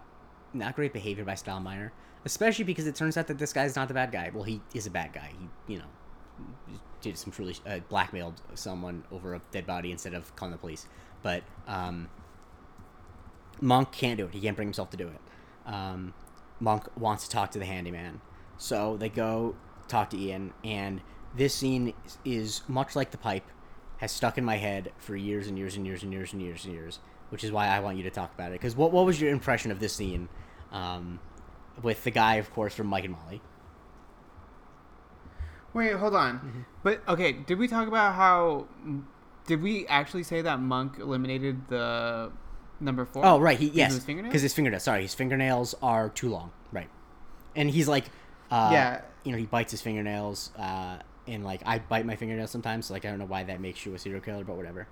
not great behavior by Stottlemeyer, especially because it turns out that this guy's not the bad guy. Well, he is a bad guy. He, you know, did some truly uh, blackmailed someone over a dead body instead of calling the police. But um, Monk can't do it. He can't bring himself to do it. Um, Monk wants to talk to the handyman, so they go talk to Ian. And this scene is, much like the pipe, has stuck in my head for years and years and years and years and years and years. Which is why I want you to talk about it. Because what what was your impression of this scene, um, with the guy, of course, from Mike and Molly? Wait, hold on. Mm-hmm. But okay, did we talk about how? Did we actually say that Monk eliminated the Number four. Oh, right. He Because yes, of his because his fingernails. Sorry, his fingernails are too long. Right, and he's like, uh, Yeah. you know, he bites his fingernails. Uh, and like I bite my fingernails sometimes. So, like I don't know why that makes you a serial killer, but whatever.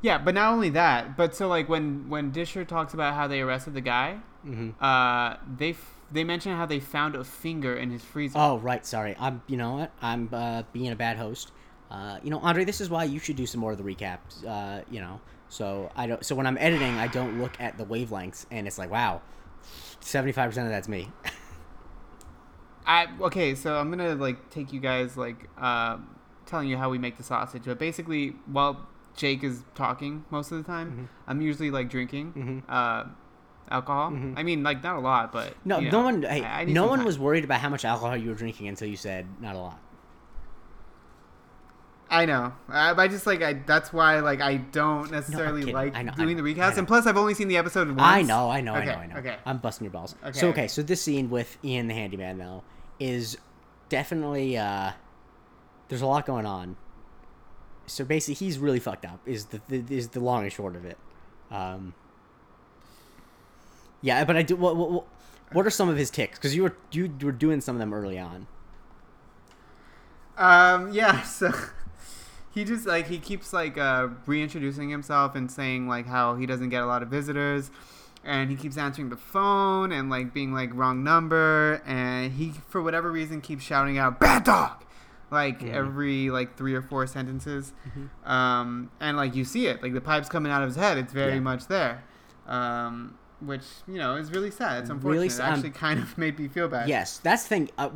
Yeah, but not only that, but so like when when Disher talks about how they arrested the guy, hmm uh, they f- they mention how they found a finger in his freezer. Oh, right. Sorry. I'm. You know what? I'm uh, being a bad host. Uh, you know, Andre, this is why you should do some more of the recaps. Uh, you know, so I don't. So when I'm editing, I don't look at the wavelengths, and it's like, wow, seventy five percent of that's me. (laughs) I okay, so I'm gonna like take you guys like um, telling you how we make the sausage, but basically while Jake is talking most of the time, Mm-hmm. I'm usually like drinking Mhm. uh, alcohol. Mhm. I mean, like not a lot, but No, you no one. Hey, I- I no one time. was worried about how much alcohol you were drinking until you said not a lot. I know. I, I just like I. That's why like I don't necessarily kidding. like know, doing know, the I recaps, and plus I've only seen the episode once. I know, I know, I know, I know. okay. I'm busting your balls. Okay, so okay. okay, so this scene with Ian the handyman though is definitely uh there's a lot going on. So basically, he's really fucked up. Is the, the is the long and short of it. Um. Yeah, but I do. What what, what are some of his ticks? Because you were you were doing some of them early on. Um. Yeah. (laughs) So he just like he keeps like uh, reintroducing himself and saying like how he doesn't get a lot of visitors, and he keeps answering the phone and like being like wrong number, and he for whatever reason keeps shouting out "bad dog," like Mhm. every like three or four sentences, Mhm. um, and like you see it like the pipes coming out of his head. It's very Yeah. much there. Um. Which you know is really sad. It's unfortunate. Really it actually kind of (laughs) made me feel bad. Yes, that's the thing. Uh,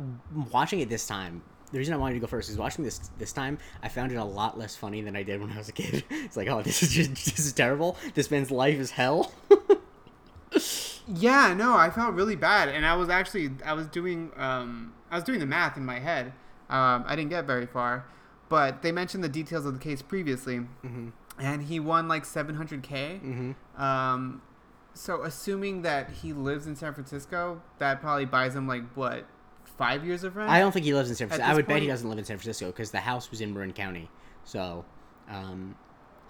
watching it this time, the reason I wanted to go first is watching this this time. I found it a lot less funny than I did when I was a kid. (laughs) It's like, oh, this is just (laughs) this is terrible. This man's life is hell. Yeah, no, I felt really bad, and I was actually I was doing um I was doing the math in my head. Um, I didn't get very far, but they mentioned the details of the case previously, mm-hmm. and he won like 700k. Mm-hmm. Um, so assuming that he lives in San Francisco, that probably buys him like what five years of rent. I don't think he lives in San Francisco. I would bet he doesn't live in San Francisco because the house was in Marin County. So, um,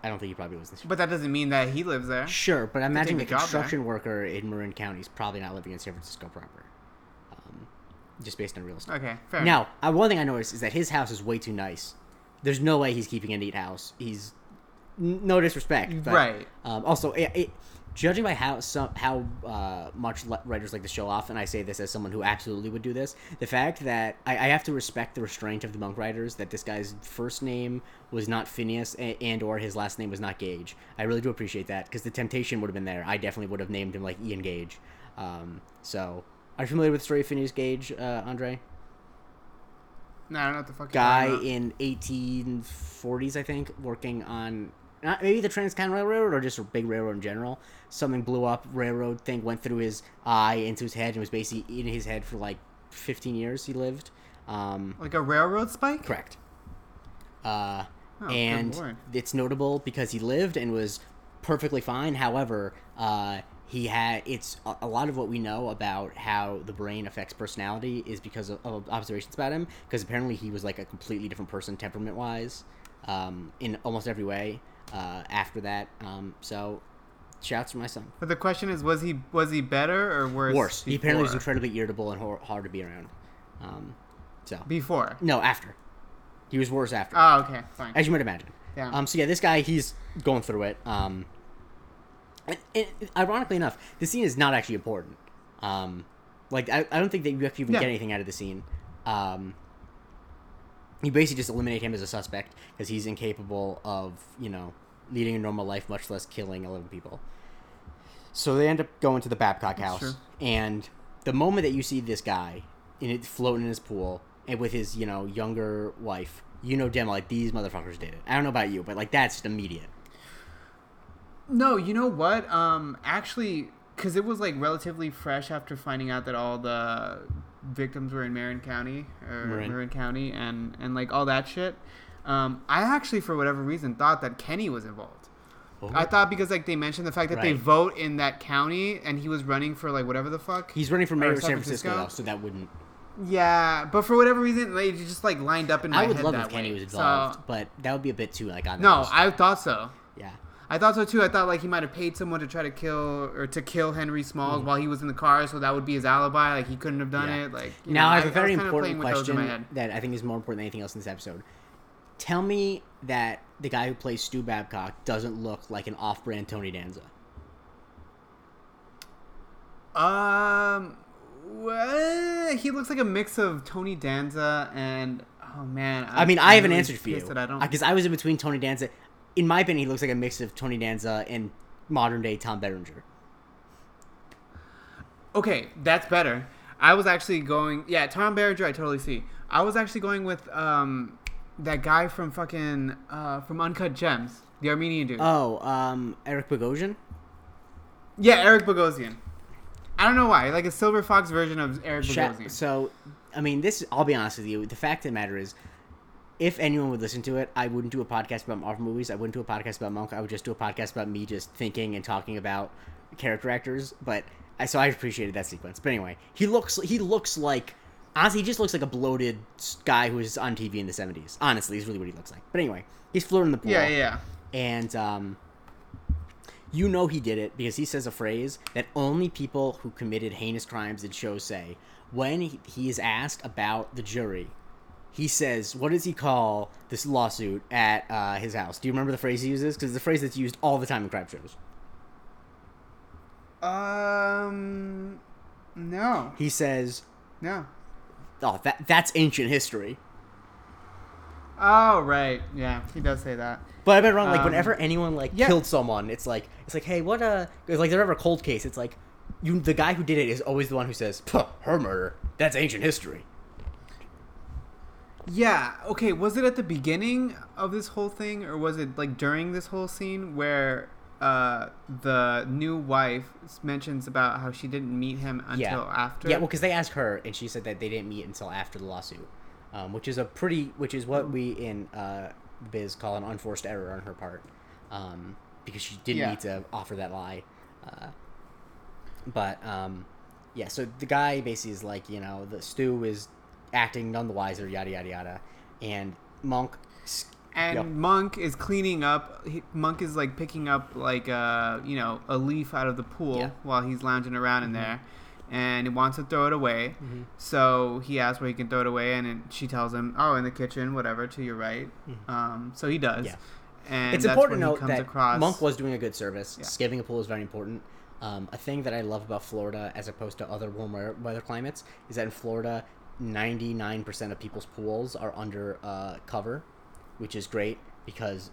I don't think he probably lives in. but that doesn't mean that he lives there. Sure, but imagine the the job there. construction worker in Marin County is probably not living in San Francisco proper, um, just based on real estate. Okay, fair. Now, uh, one thing I noticed is that his house is way too nice. There's no way he's keeping a neat house. He's no disrespect, but, Right. Um, also, it, it, judging by how some how uh, much le- writers like to show off, and I say this as someone who absolutely would do this, the fact that I, I have to respect the restraint of the monk writers that this guy's first name was not Phineas and, and or his last name was not Gage. I really do appreciate that because the temptation would have been there. I definitely would have named him like Ian Gage. Um, so, are you familiar with the story of Phineas Gage, uh, Andre? No, I don't know what the fuck. guy in 1840s, I think, working on not maybe the Transcontinental Railroad or just a big railroad in general. Something blew up. Railroad thing went through his eye into his head and was basically in his head for like 15 years. He lived. Um, like a railroad spike. correct. Uh, Oh, and it's notable because he lived and was perfectly fine. However, uh, he had it's a, a lot of what we know about how the brain affects personality is because of, of observations about him. Because apparently he was like a completely different person temperament wise, um, in almost every way. Uh, after that, um, so shouts to my son. But the question is, was he was he better or worse? Worse. He apparently was incredibly irritable and hor- hard to be around. Um, so before. no, after. He was worse after. Oh, okay, fine. as you might imagine. Yeah. Um. So yeah, this guy, he's going through it. Um. And, and ironically enough, the scene is not actually important. Um, like I, I don't think that you actually even Yeah. get anything out of the scene. Um. You basically just eliminate him as a suspect because he's incapable of you know leading a normal life, much less killing eleven people. So they end up going to the Babcock house, and the moment that you see this guy in it floating in his pool and with his you know younger wife, you know damn like these motherfuckers did it. I don't know about you, but like that's immediate. No, you know what? Um, actually, because it was like relatively fresh after finding out that all the victims were in Marin County or Marin. Marin, County and and like all that shit. Um, I actually, for whatever reason, thought that Kenny was involved. I thought because like they mentioned the fact that they vote in that county and he was running for like whatever the fuck. he's running for mayor of San Francisco, Francisco? though, so that wouldn't. yeah, but for whatever reason, they just like lined up in my I would head love that if Kenny way. was So- involved, but that would be a bit too like on. no. I thought so. yeah. I thought so too. I thought like he might have paid someone to try to kill or to kill Henry Smalls while he was in the car, so that would be his alibi. Like he couldn't have done Mm-hmm. Yeah. it. Like you now know, I have a very important playing with those in my question that I think is more important than anything else in this episode. Tell me that the guy who plays Stu Babcock doesn't look like an off-brand Tony Danza. Um, well, he looks like a mix of Tony Danza and oh man. I mean, I'm I have an really answer for you That I don't. because I was in between Tony Danza. In my opinion, he looks like a mix of Tony Danza and modern day Tom Berenger. Okay, that's better. I was actually going. Yeah, Tom Berenger, I totally see. I was actually going with um, that guy from fucking uh, from Uncut Gems, the Armenian dude. Oh, um, Eric Bogosian. yeah, Eric Bogosian. I don't know why, like a Silver Fox version of Eric Bogosian. so, I mean, this. I'll be honest with you. The fact of the matter is, if anyone would listen to it, I wouldn't do a podcast about Marvel movies. I wouldn't do a podcast about Monk. I would just do a podcast about me just thinking and talking about character actors. But I so I appreciated that sequence. But anyway, he looks he looks like honestly he just looks like a bloated guy who was on TV in the seventies. Honestly, is really what he looks like. But anyway, he's floating in the pool. yeah, yeah, and um, you know he did it because he says a phrase that only people who committed heinous crimes in shows say. When he, he is asked about the jury, he says, "What does he call this lawsuit at uh, his house?" Do you remember the phrase he uses? Because it's a phrase that's used all the time in crime shows. Um, no, He says, no. "Oh, that that's ancient history." Oh right, yeah, he does say that. But I've been wrong. Like Um, whenever anyone like yeah. killed someone, it's like it's like, hey, what uh, it's like they're ever a cold case. It's like you, the guy who did it is always the one who says, her murder. That's ancient history." Yeah. Okay. Was it at the beginning of this whole thing, or was it like during this whole scene where uh, the new wife mentions about how she didn't meet him until Yeah. after? Yeah, well, because they asked her, and she said that they didn't meet until after the lawsuit, um, which is a pretty, which is what we in uh, biz call an unforced error on her part, um, because she didn't Yeah. need to offer that lie. Uh, but um, yeah, so the guy basically is like, you know, the stew is acting none the wiser, yada yada yada, and Monk. and Yep. Monk is cleaning up. He, Monk is like picking up like uh you know a leaf out of the pool Yeah. while he's lounging around in there, and he wants to throw it away. Mhm. So he asks where he can throw it away, and it, she tells him, "Oh, in the kitchen, whatever, to your right." Um, so he does. Mm-hmm. Yeah. And it's that's important to note comes that across. Monk was doing a good service. Yeah. Skipping a pool is very important. Um, a thing that I love about Florida, as opposed to other warm weather climates, is that in Florida, ninety nine percent of people's pools are under uh, cover, which is great because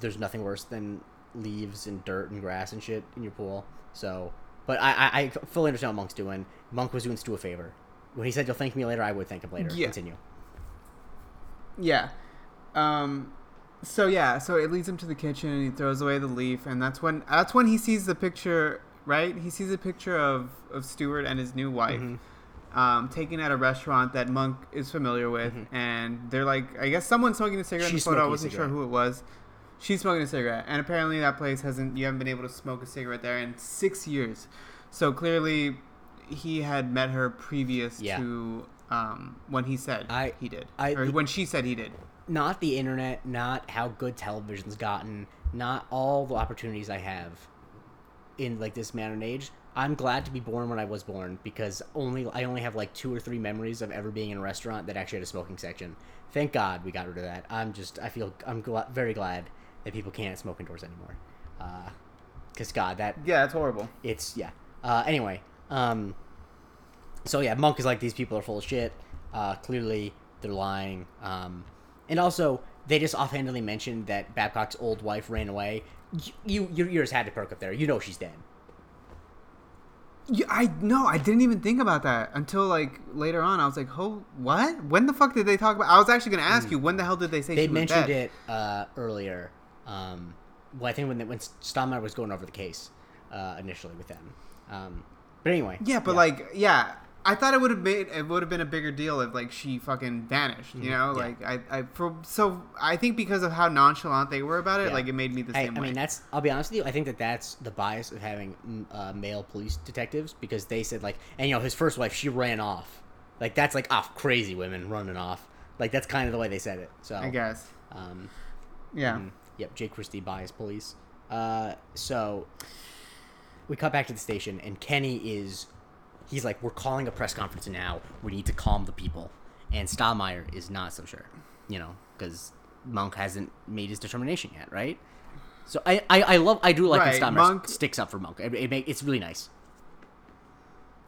there's nothing worse than leaves and dirt and grass and shit in your pool. So, but I, I, I fully understand what Monk's doing. Monk was doing Stu a favor. When he said you'll thank me later, I would thank him later. Yeah. Continue. Yeah. Um so yeah, so it leads him to the kitchen and he throws away the leaf and that's when that's when he sees the picture, right? He sees a picture of of Stewart and his new wife. Mhm. Um, taken at a restaurant that Monk is familiar with, and they're like, I guess someone's smoking a cigarette She's in the photo. I wasn't sure who it was. She's smoking a cigarette, and apparently that place hasn't. You haven't been able to smoke a cigarette there in six years. So clearly, he had met her previous Yeah. to um, when he said I- he did, I- or when she said he did. not the internet, not how good television's gotten, not all the opportunities I have in like this modern age. I'm glad to be born when I was born because only I only have like two or three memories of ever being in a restaurant that actually had a smoking section. Thank God we got rid of that. I'm just I feel I'm gla- very glad that people can't smoke indoors anymore. Uh, Cause God, that Yeah, it's horrible. it's yeah. Uh, anyway, um, so yeah, Monk is like these people are full of shit. Uh, clearly they're lying. Um, and also they just offhandedly mentioned that Babcock's old wife ran away. You, you your ears had to perk up there. You know she's dead. Yeah, I no, I didn't even think about that until like later on. I was like, "Oh, what? When the fuck did they talk about?" I was actually gonna ask you when the hell did they say. They mentioned it uh, earlier. Um, well, I think when they, when Stammer was going over the case uh, initially with them. Um, but anyway, Yeah, but like, yeah, I thought it would have made it would have been a bigger deal if like she fucking vanished. You know, Mm-hmm. yeah. like I, I for so I think because of how nonchalant they were about it, Yeah. like it made me the I, same I way. mean, that's. I'll be honest with you. I think that that's the bias of having mm, uh, male police detectives because they said like, and you know, his first wife, she ran off. Like that's like off crazy women running off. Like that's kind of the way they said it. So I guess. Um, Yeah. mm, yep. Jake Christie bias police. Uh, so we cut back to the station, and Kenny is. He's like, we're calling a press conference now. We need to calm the people. And Stottlemeyer is not so sure, you know, because Monk hasn't made his determination yet, right? So I, I, I love I do like Right, Stottlemeyer Monk- sticks up for Monk. It, it it's really nice.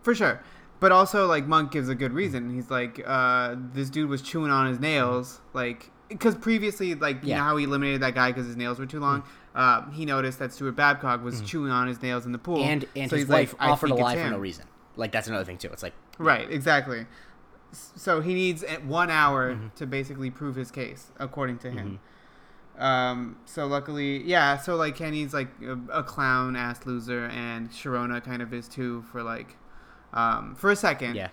For sure. But also, like, Monk gives a good reason. He's like, uh, this dude was chewing on his nails. Like, because previously, like, you Yeah. know how he eliminated that guy because his nails were too long? Uh, he noticed that Stuart Babcock was chewing on his nails in the pool. And and So his he's like, wife "I offered think lie for no reason. Like that's another thing too. It's like Right, exactly. So he needs one hour Mm-hmm. to basically prove his case, according to him. Um, so luckily, yeah. So like Kenny's like a, a clown ass loser, and Sharona kind of is too for like, um, for a second. yeah.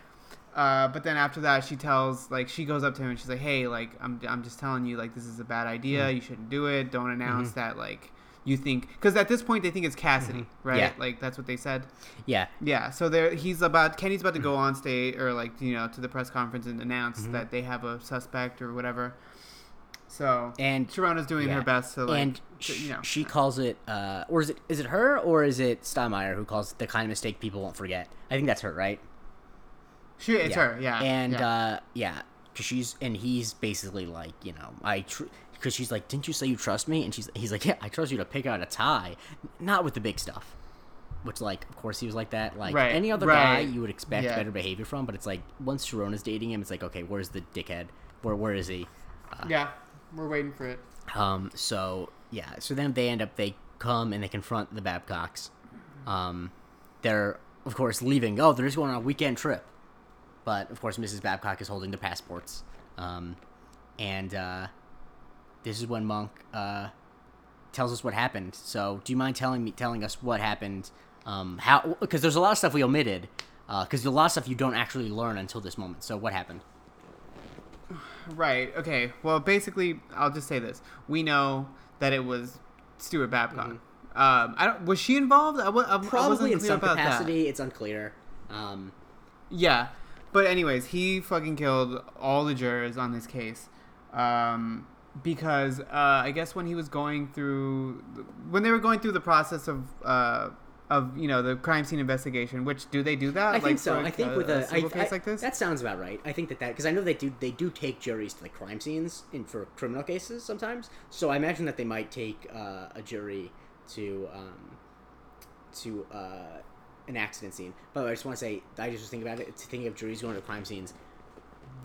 Uh, but then after that, she tells like she goes up to him and she's like, "Hey, like I'm I'm just telling you like this is a bad idea. Mm-hmm. You shouldn't do it. Don't announce that like you think because at this point they think it's Cassidy, right? Mm-hmm. Yeah. Like that's what they said. Yeah. Yeah, so there he's about Kenny's about to go on stage or like you know to the press conference and announce Mm-hmm. that they have a suspect or whatever. So And Sharona's doing yeah. her best to like and to, you know she calls it uh or is it is it her or is it Stottlemeyer who calls it the kind of mistake people won't forget? I think that's her, right? she it's her yeah And yeah. uh yeah, she's and he's basically like, you know, I tr- cuz she's like, "Didn't you say you trust me?" And she's he's like, "Yeah, I trust you to pick out a tie, not with the big stuff." Which like, of course he was like that. Like Right, any other guy you would expect Yeah. better behavior from, but it's like once Sharona's dating him, it's like, "Okay, where's the dickhead? Where where is he?" yeah we're waiting for it. Um, so yeah, so then they end up they come and they confront the Babcocks. Um, they're of course leaving. Oh, they're just going on a weekend trip, but of course Mrs. Babcock is holding the passports. Um, and uh, this is when Monk uh, tells us what happened. So do you mind telling me telling us what happened? Um, how because there's a lot of stuff we omitted. Because there's a lot of stuff you don't actually learn until this moment. So what happened? Right. Okay. Well, basically, I'll just say this: we know that it was Stuart Babcock. Um, I don't. Was she involved? I, wa- I, I Probably in some about that. capacity. It's unclear. Um, Yeah, but anyways, he fucking killed all the jurors on this case, um, because uh, I guess when he was going through, when they were going through the process of, uh, of you know the crime scene investigation. Which do they do that? I like, think so. for I think with a, I, civil case I- like this. that sounds about right. I think that that because I know they do they do take juries to like crime scenes in for criminal cases sometimes. So I imagine that they might take uh, a jury to um, to uh, an accident scene. But I just want to say I just was thinking about it. Thinking of juries going to crime scenes.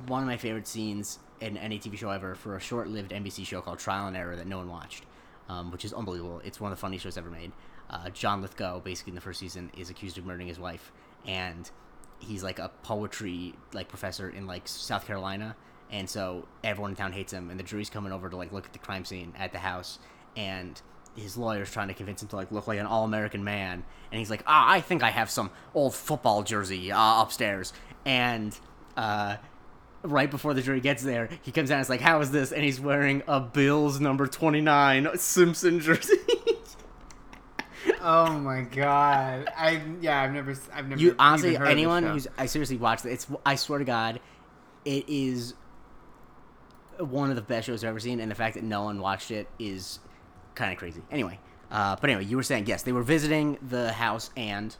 One of my favorite scenes in any TV show ever for a short-lived NBC show called Trial and Error that no one watched, um, which is unbelievable. It's one of the funniest shows ever made. Uh, John Lithgow, basically in the first season, is accused of murdering his wife, and he's like a poetry like professor in like South Carolina, and so everyone in town hates him, and the jury's coming over to like look at the crime scene at the house, and his lawyer's trying to convince him to like look like an all-American man, and he's like, ah, I think I have some old football jersey uh, upstairs, and uh, right before the jury gets there, he comes down and is like, how is this? And he's wearing a Bills number twenty nine Simpson jersey. (laughs) oh my god! I yeah, I've never, I've never. you honestly, anyone who's I seriously watched it. It's I swear to God, it is one of the best shows I've ever seen, and the fact that no one watched it is kind of crazy. Anyway, uh, but anyway, you were saying yes, they were visiting the house, and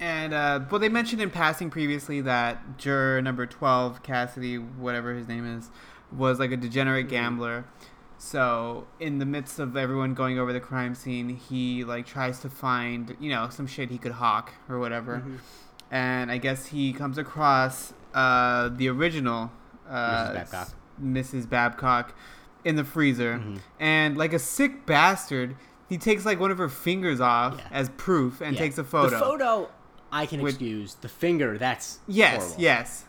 And uh, well, they mentioned in passing previously that juror number twelve, Cassidy, whatever his name is, was like a degenerate gambler. So in the midst of everyone going over the crime scene, he like tries to find you know some shit he could hawk or whatever. And I guess he comes across uh, the original uh, Mrs. Babcock. Mrs. Babcock in the freezer, Mm-hmm. and like a sick bastard. He takes like one of her fingers off Yeah. as proof and yeah. takes a photo. The photo I can With- excuse. The finger, that's Yes, horrible. yes.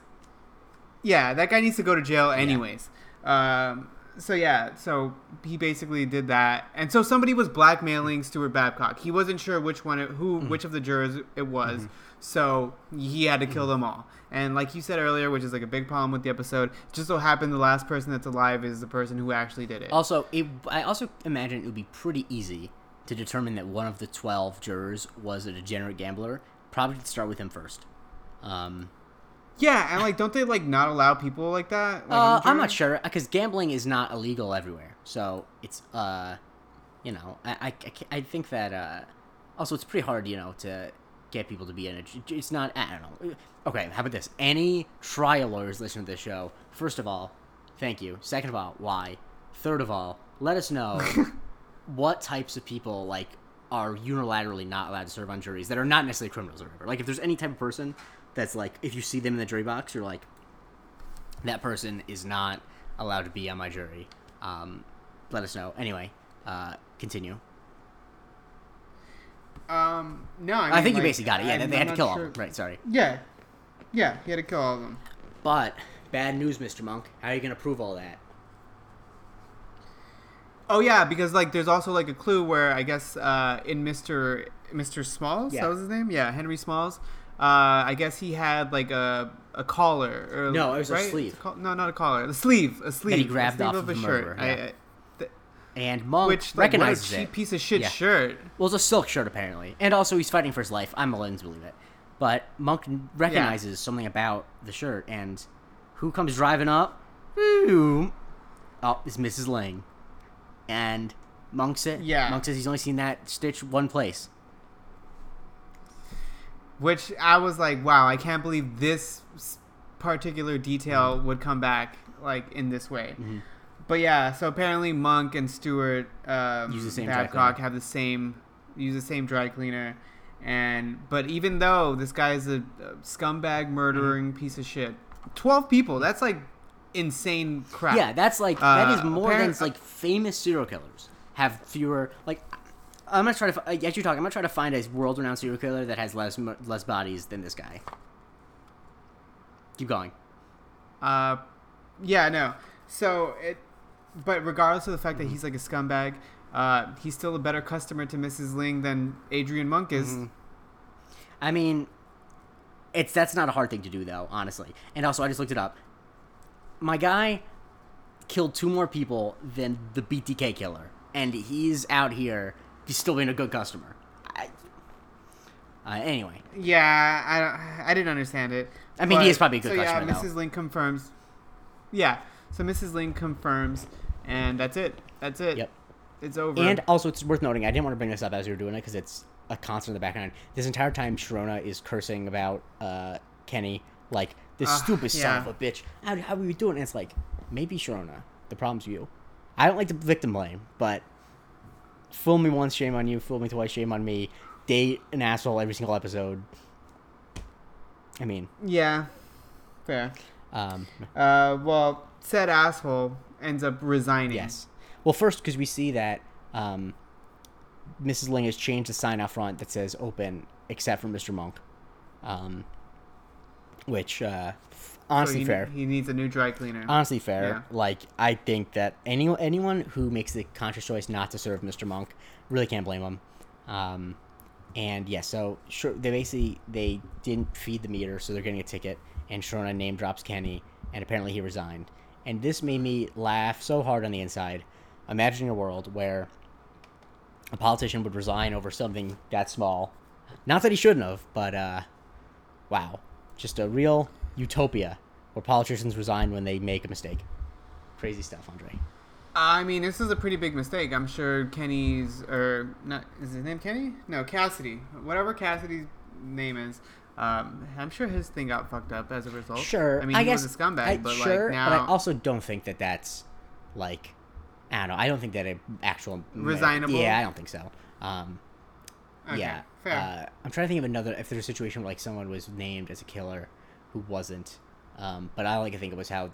Yeah, that guy needs to go to jail anyways. Um, so yeah, so he basically did that, and so somebody was blackmailing Stuart Babcock. He wasn't sure which one, it, who, Mm-hmm. which of the jurors it was, so he had to kill them all. And like you said earlier, which is like a big problem with the episode, just so happened the last person that's alive is the person who actually did it. Also, it, I also imagine it would be pretty easy to determine that one of the 12 jurors was a degenerate gambler. Probably start with him first. Um, yeah, and like, don't they like not allow people like that? Like, uh, I'm not sure because gambling is not illegal everywhere. So it's uh, you know, I I, I, I think that uh, also it's pretty hard, you know, to get people to be in it. It's not. I don't know. Okay, how about this? Any trial lawyers listening to this show, first of all, thank you. Second of all, why? Third of all, let us know (laughs) what types of people like are unilaterally not allowed to serve on juries that are not necessarily criminals or whatever. Like if there's any type of person that's like if you see them in the jury box, you're like that person is not allowed to be on my jury. Um, let us know. Anyway, uh, continue. Um, no, I, I, mean, think you basically got it. Yeah, I'm- they, they I'm had to kill all of them. Right, sorry. Yeah, yeah, he had to kill all of them. But bad news, Mr. Monk. How are you gonna prove all that? Oh yeah, because like there's also like a clue where I guess uh, in Mr. Mr. Smalls, Yeah. that was his name. Yeah, Henry Smalls. Uh, I guess he had like a a collar. Or, No, it was a sleeve. No, not a collar. The sleeve. A sleeve. he a grabbed sleeve off of of a the shirt. murderer, I- yeah. I- th- And Monk which like, what a recognizes cheap it. piece of shit Yeah. shirt. Well, it's a silk shirt apparently, and also he's fighting for his life. I'm willing to believe it. But Monk recognizes something about the shirt, and who comes driving up? Boom. Oh, it's Mrs. Ling. And Monk said, Yeah. Monk says he's only seen that stitch one place. Which I was like, wow, I can't believe this particular detail Mm-hmm. would come back like in this way. But yeah, so apparently Monk and Stewart um, Use the same Babcock have the same use the same dry cleaner, and but even though this guy is a, a scumbag, murdering Mm-hmm. piece of shit, twelve people. That's like insane crap. Yeah, that's like that is Uh, more than like famous serial killers have fewer. Like, I'm gonna try to as you talk. I'm gonna try to find a world-renowned serial killer that has less less bodies than this guy. Keep going. Uh, yeah, no. So it, but regardless of the Mm-hmm. fact that he's like a scumbag, uh, he's still a better customer to Mrs. Ling than Adrian Monk is. Mm-hmm. I mean, it's that's not a hard thing to do though, honestly. And also, I just looked it up. My guy killed two more people than the BTK killer, and he's out here. He's still being a good customer. I, uh, anyway, Yeah, I don't, I didn't understand it. I mean, he is probably a good so customer, Yeah, though. Mrs. Ling confirms. Yeah, so Mrs. Ling confirms, and that's it. That's it. Yep. It's over. And also, it's worth noting, I didn't want to bring this up as we were doing it because it's a constant in the background. This entire time, Sharona is cursing about uh, Kenny, like, this Ugh, stupid son of a bitch. How, how are you doing? And it's like, maybe Sharona. The problem's you. I don't like to victim blame, but fool me once, shame on you. Fool me twice, shame on me. Date an asshole every single episode. I mean, yeah, fair. um, Uh, well, said asshole ends up resigning. Yes. Well, first, because we see that um, Mrs. Ling has changed the sign out front that says "Open," except for Mr. Monk, um, which uh, So honestly he, fair. He needs a new dry cleaner. Honestly fair. Yeah. Like I think that any anyone who makes the conscious choice not to serve Mr. Monk really can't blame him. Um, and yeah, so sure, they basically they didn't feed the meter, so they're getting a ticket. And Sharona name drops Kenny, and apparently he resigned. And this made me laugh so hard on the inside. Imagining a world where a politician would resign over something that small. Not that he shouldn't have, but uh, wow, just a real utopia where politicians resign when they make a mistake. Crazy stuff, Andre. I mean, this is a pretty big mistake. I'm sure Kenny's or not is his name Kenny? No, Cassidy. Whatever Cassidy's name is. Um, I'm sure his thing got fucked up as a result. Sure, I mean, he guess, was a scumbag, I- but sure, like now but I also don't think that that's like I don't know. I don't think that a actual Resignable? Yeah, I don't think so. Um, Okay, yeah, fair. Uh, I'm trying to think of another. If there's a situation where like someone was named as a killer who wasn't, um, but I like to think it was how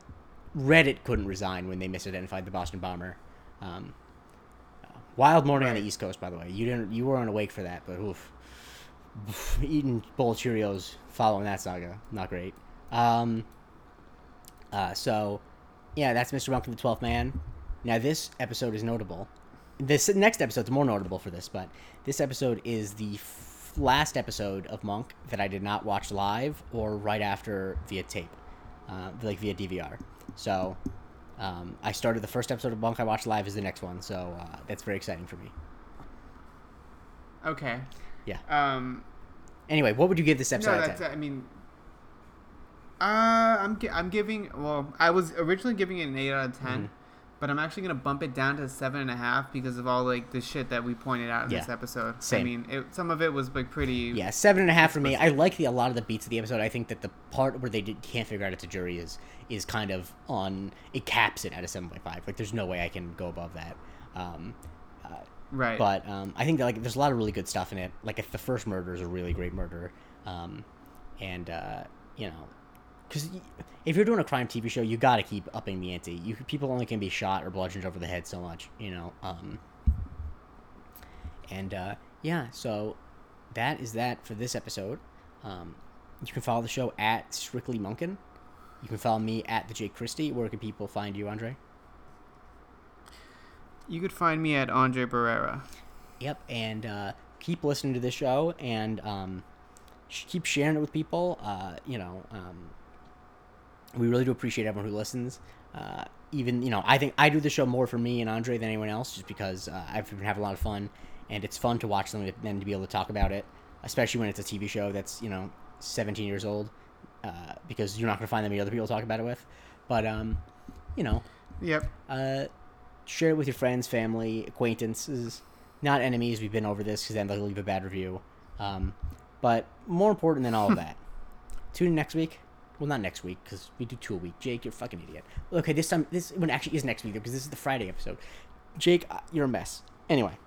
Reddit couldn't resign when they misidentified the Boston bomber. Um, wild morning on the East Coast, by the way. You didn't. You weren't awake for that, but oof. Eating bowl of Cheerios following that saga, not great. Um, uh, so, yeah, that's Mr. Monk and the Twelfth Man. Now, this episode is notable. This next episode's more notable for this, but this episode is the f- last episode of Monk that I did not watch live or right after via tape, uh, like via DVR. So, um, I started the first episode of Monk I watched live is the next one, so uh, that's very exciting for me. okay. Yeah. Um, Anyway, what would you give this episode? no, that's. 10? I mean, uh, I'm I'm giving. Well, I was originally giving it an eight out of 10 Mm-hmm. But I'm actually gonna bump it down to seven and a half because of all like the shit that we pointed out in this Yeah. episode. I Same. mean, it, some of it was like pretty. Yeah, seven and a half for me. I like the a lot of the beats of the episode. I think that the part where they did, can't figure out it's a jury is is kind of on. It caps it at a seven point five. Like there's no way I can go above that. Um, uh, Right. but um, I think that like there's a lot of really good stuff in it. Like if the first murder is a really great murder, um, and uh, you know, because if you're doing a crime TV show, you got to keep upping the ante. You people only can be shot or bludgeoned over the head so much, you know. Um, and uh, yeah, so that is that for this episode. Um, you can follow the show at Strictly Monkin. You can follow me at the Jake Christie. Where can people find you, Andre? you could find me at Andre Barrera. Yep, and uh, keep listening to this show and um, sh- keep sharing it with people. Uh, you know, um, we really do appreciate everyone who listens. Uh, even you know, I think I do the show more for me and Andre than anyone else, just because uh, I've been having a lot of fun, and it's fun to watch them and to be able to talk about it, especially when it's a TV show that's you know 17 years old, uh, because you're not going to find that many other people to talk about it with. But um, you know, Yep. uh, share it with your friends, family, acquaintances, not enemies. We've been over this because then they'll leave a bad review. Um, but more important than all of (laughs) that, tune in next week. Well, not next week because we do two a week. Jake, you're a fucking idiot. Okay, this time this one actually is next week because this is the Friday episode. Jake, uh, you're a mess. Anyway,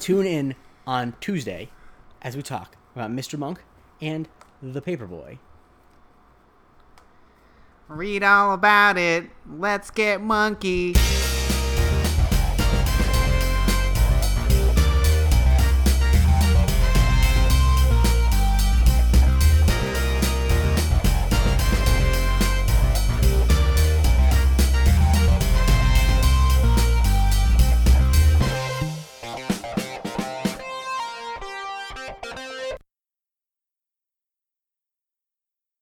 tune in on Tuesday as we talk about Mr. Monk and the Paperboy. Read all about it. Let's get Monkin'.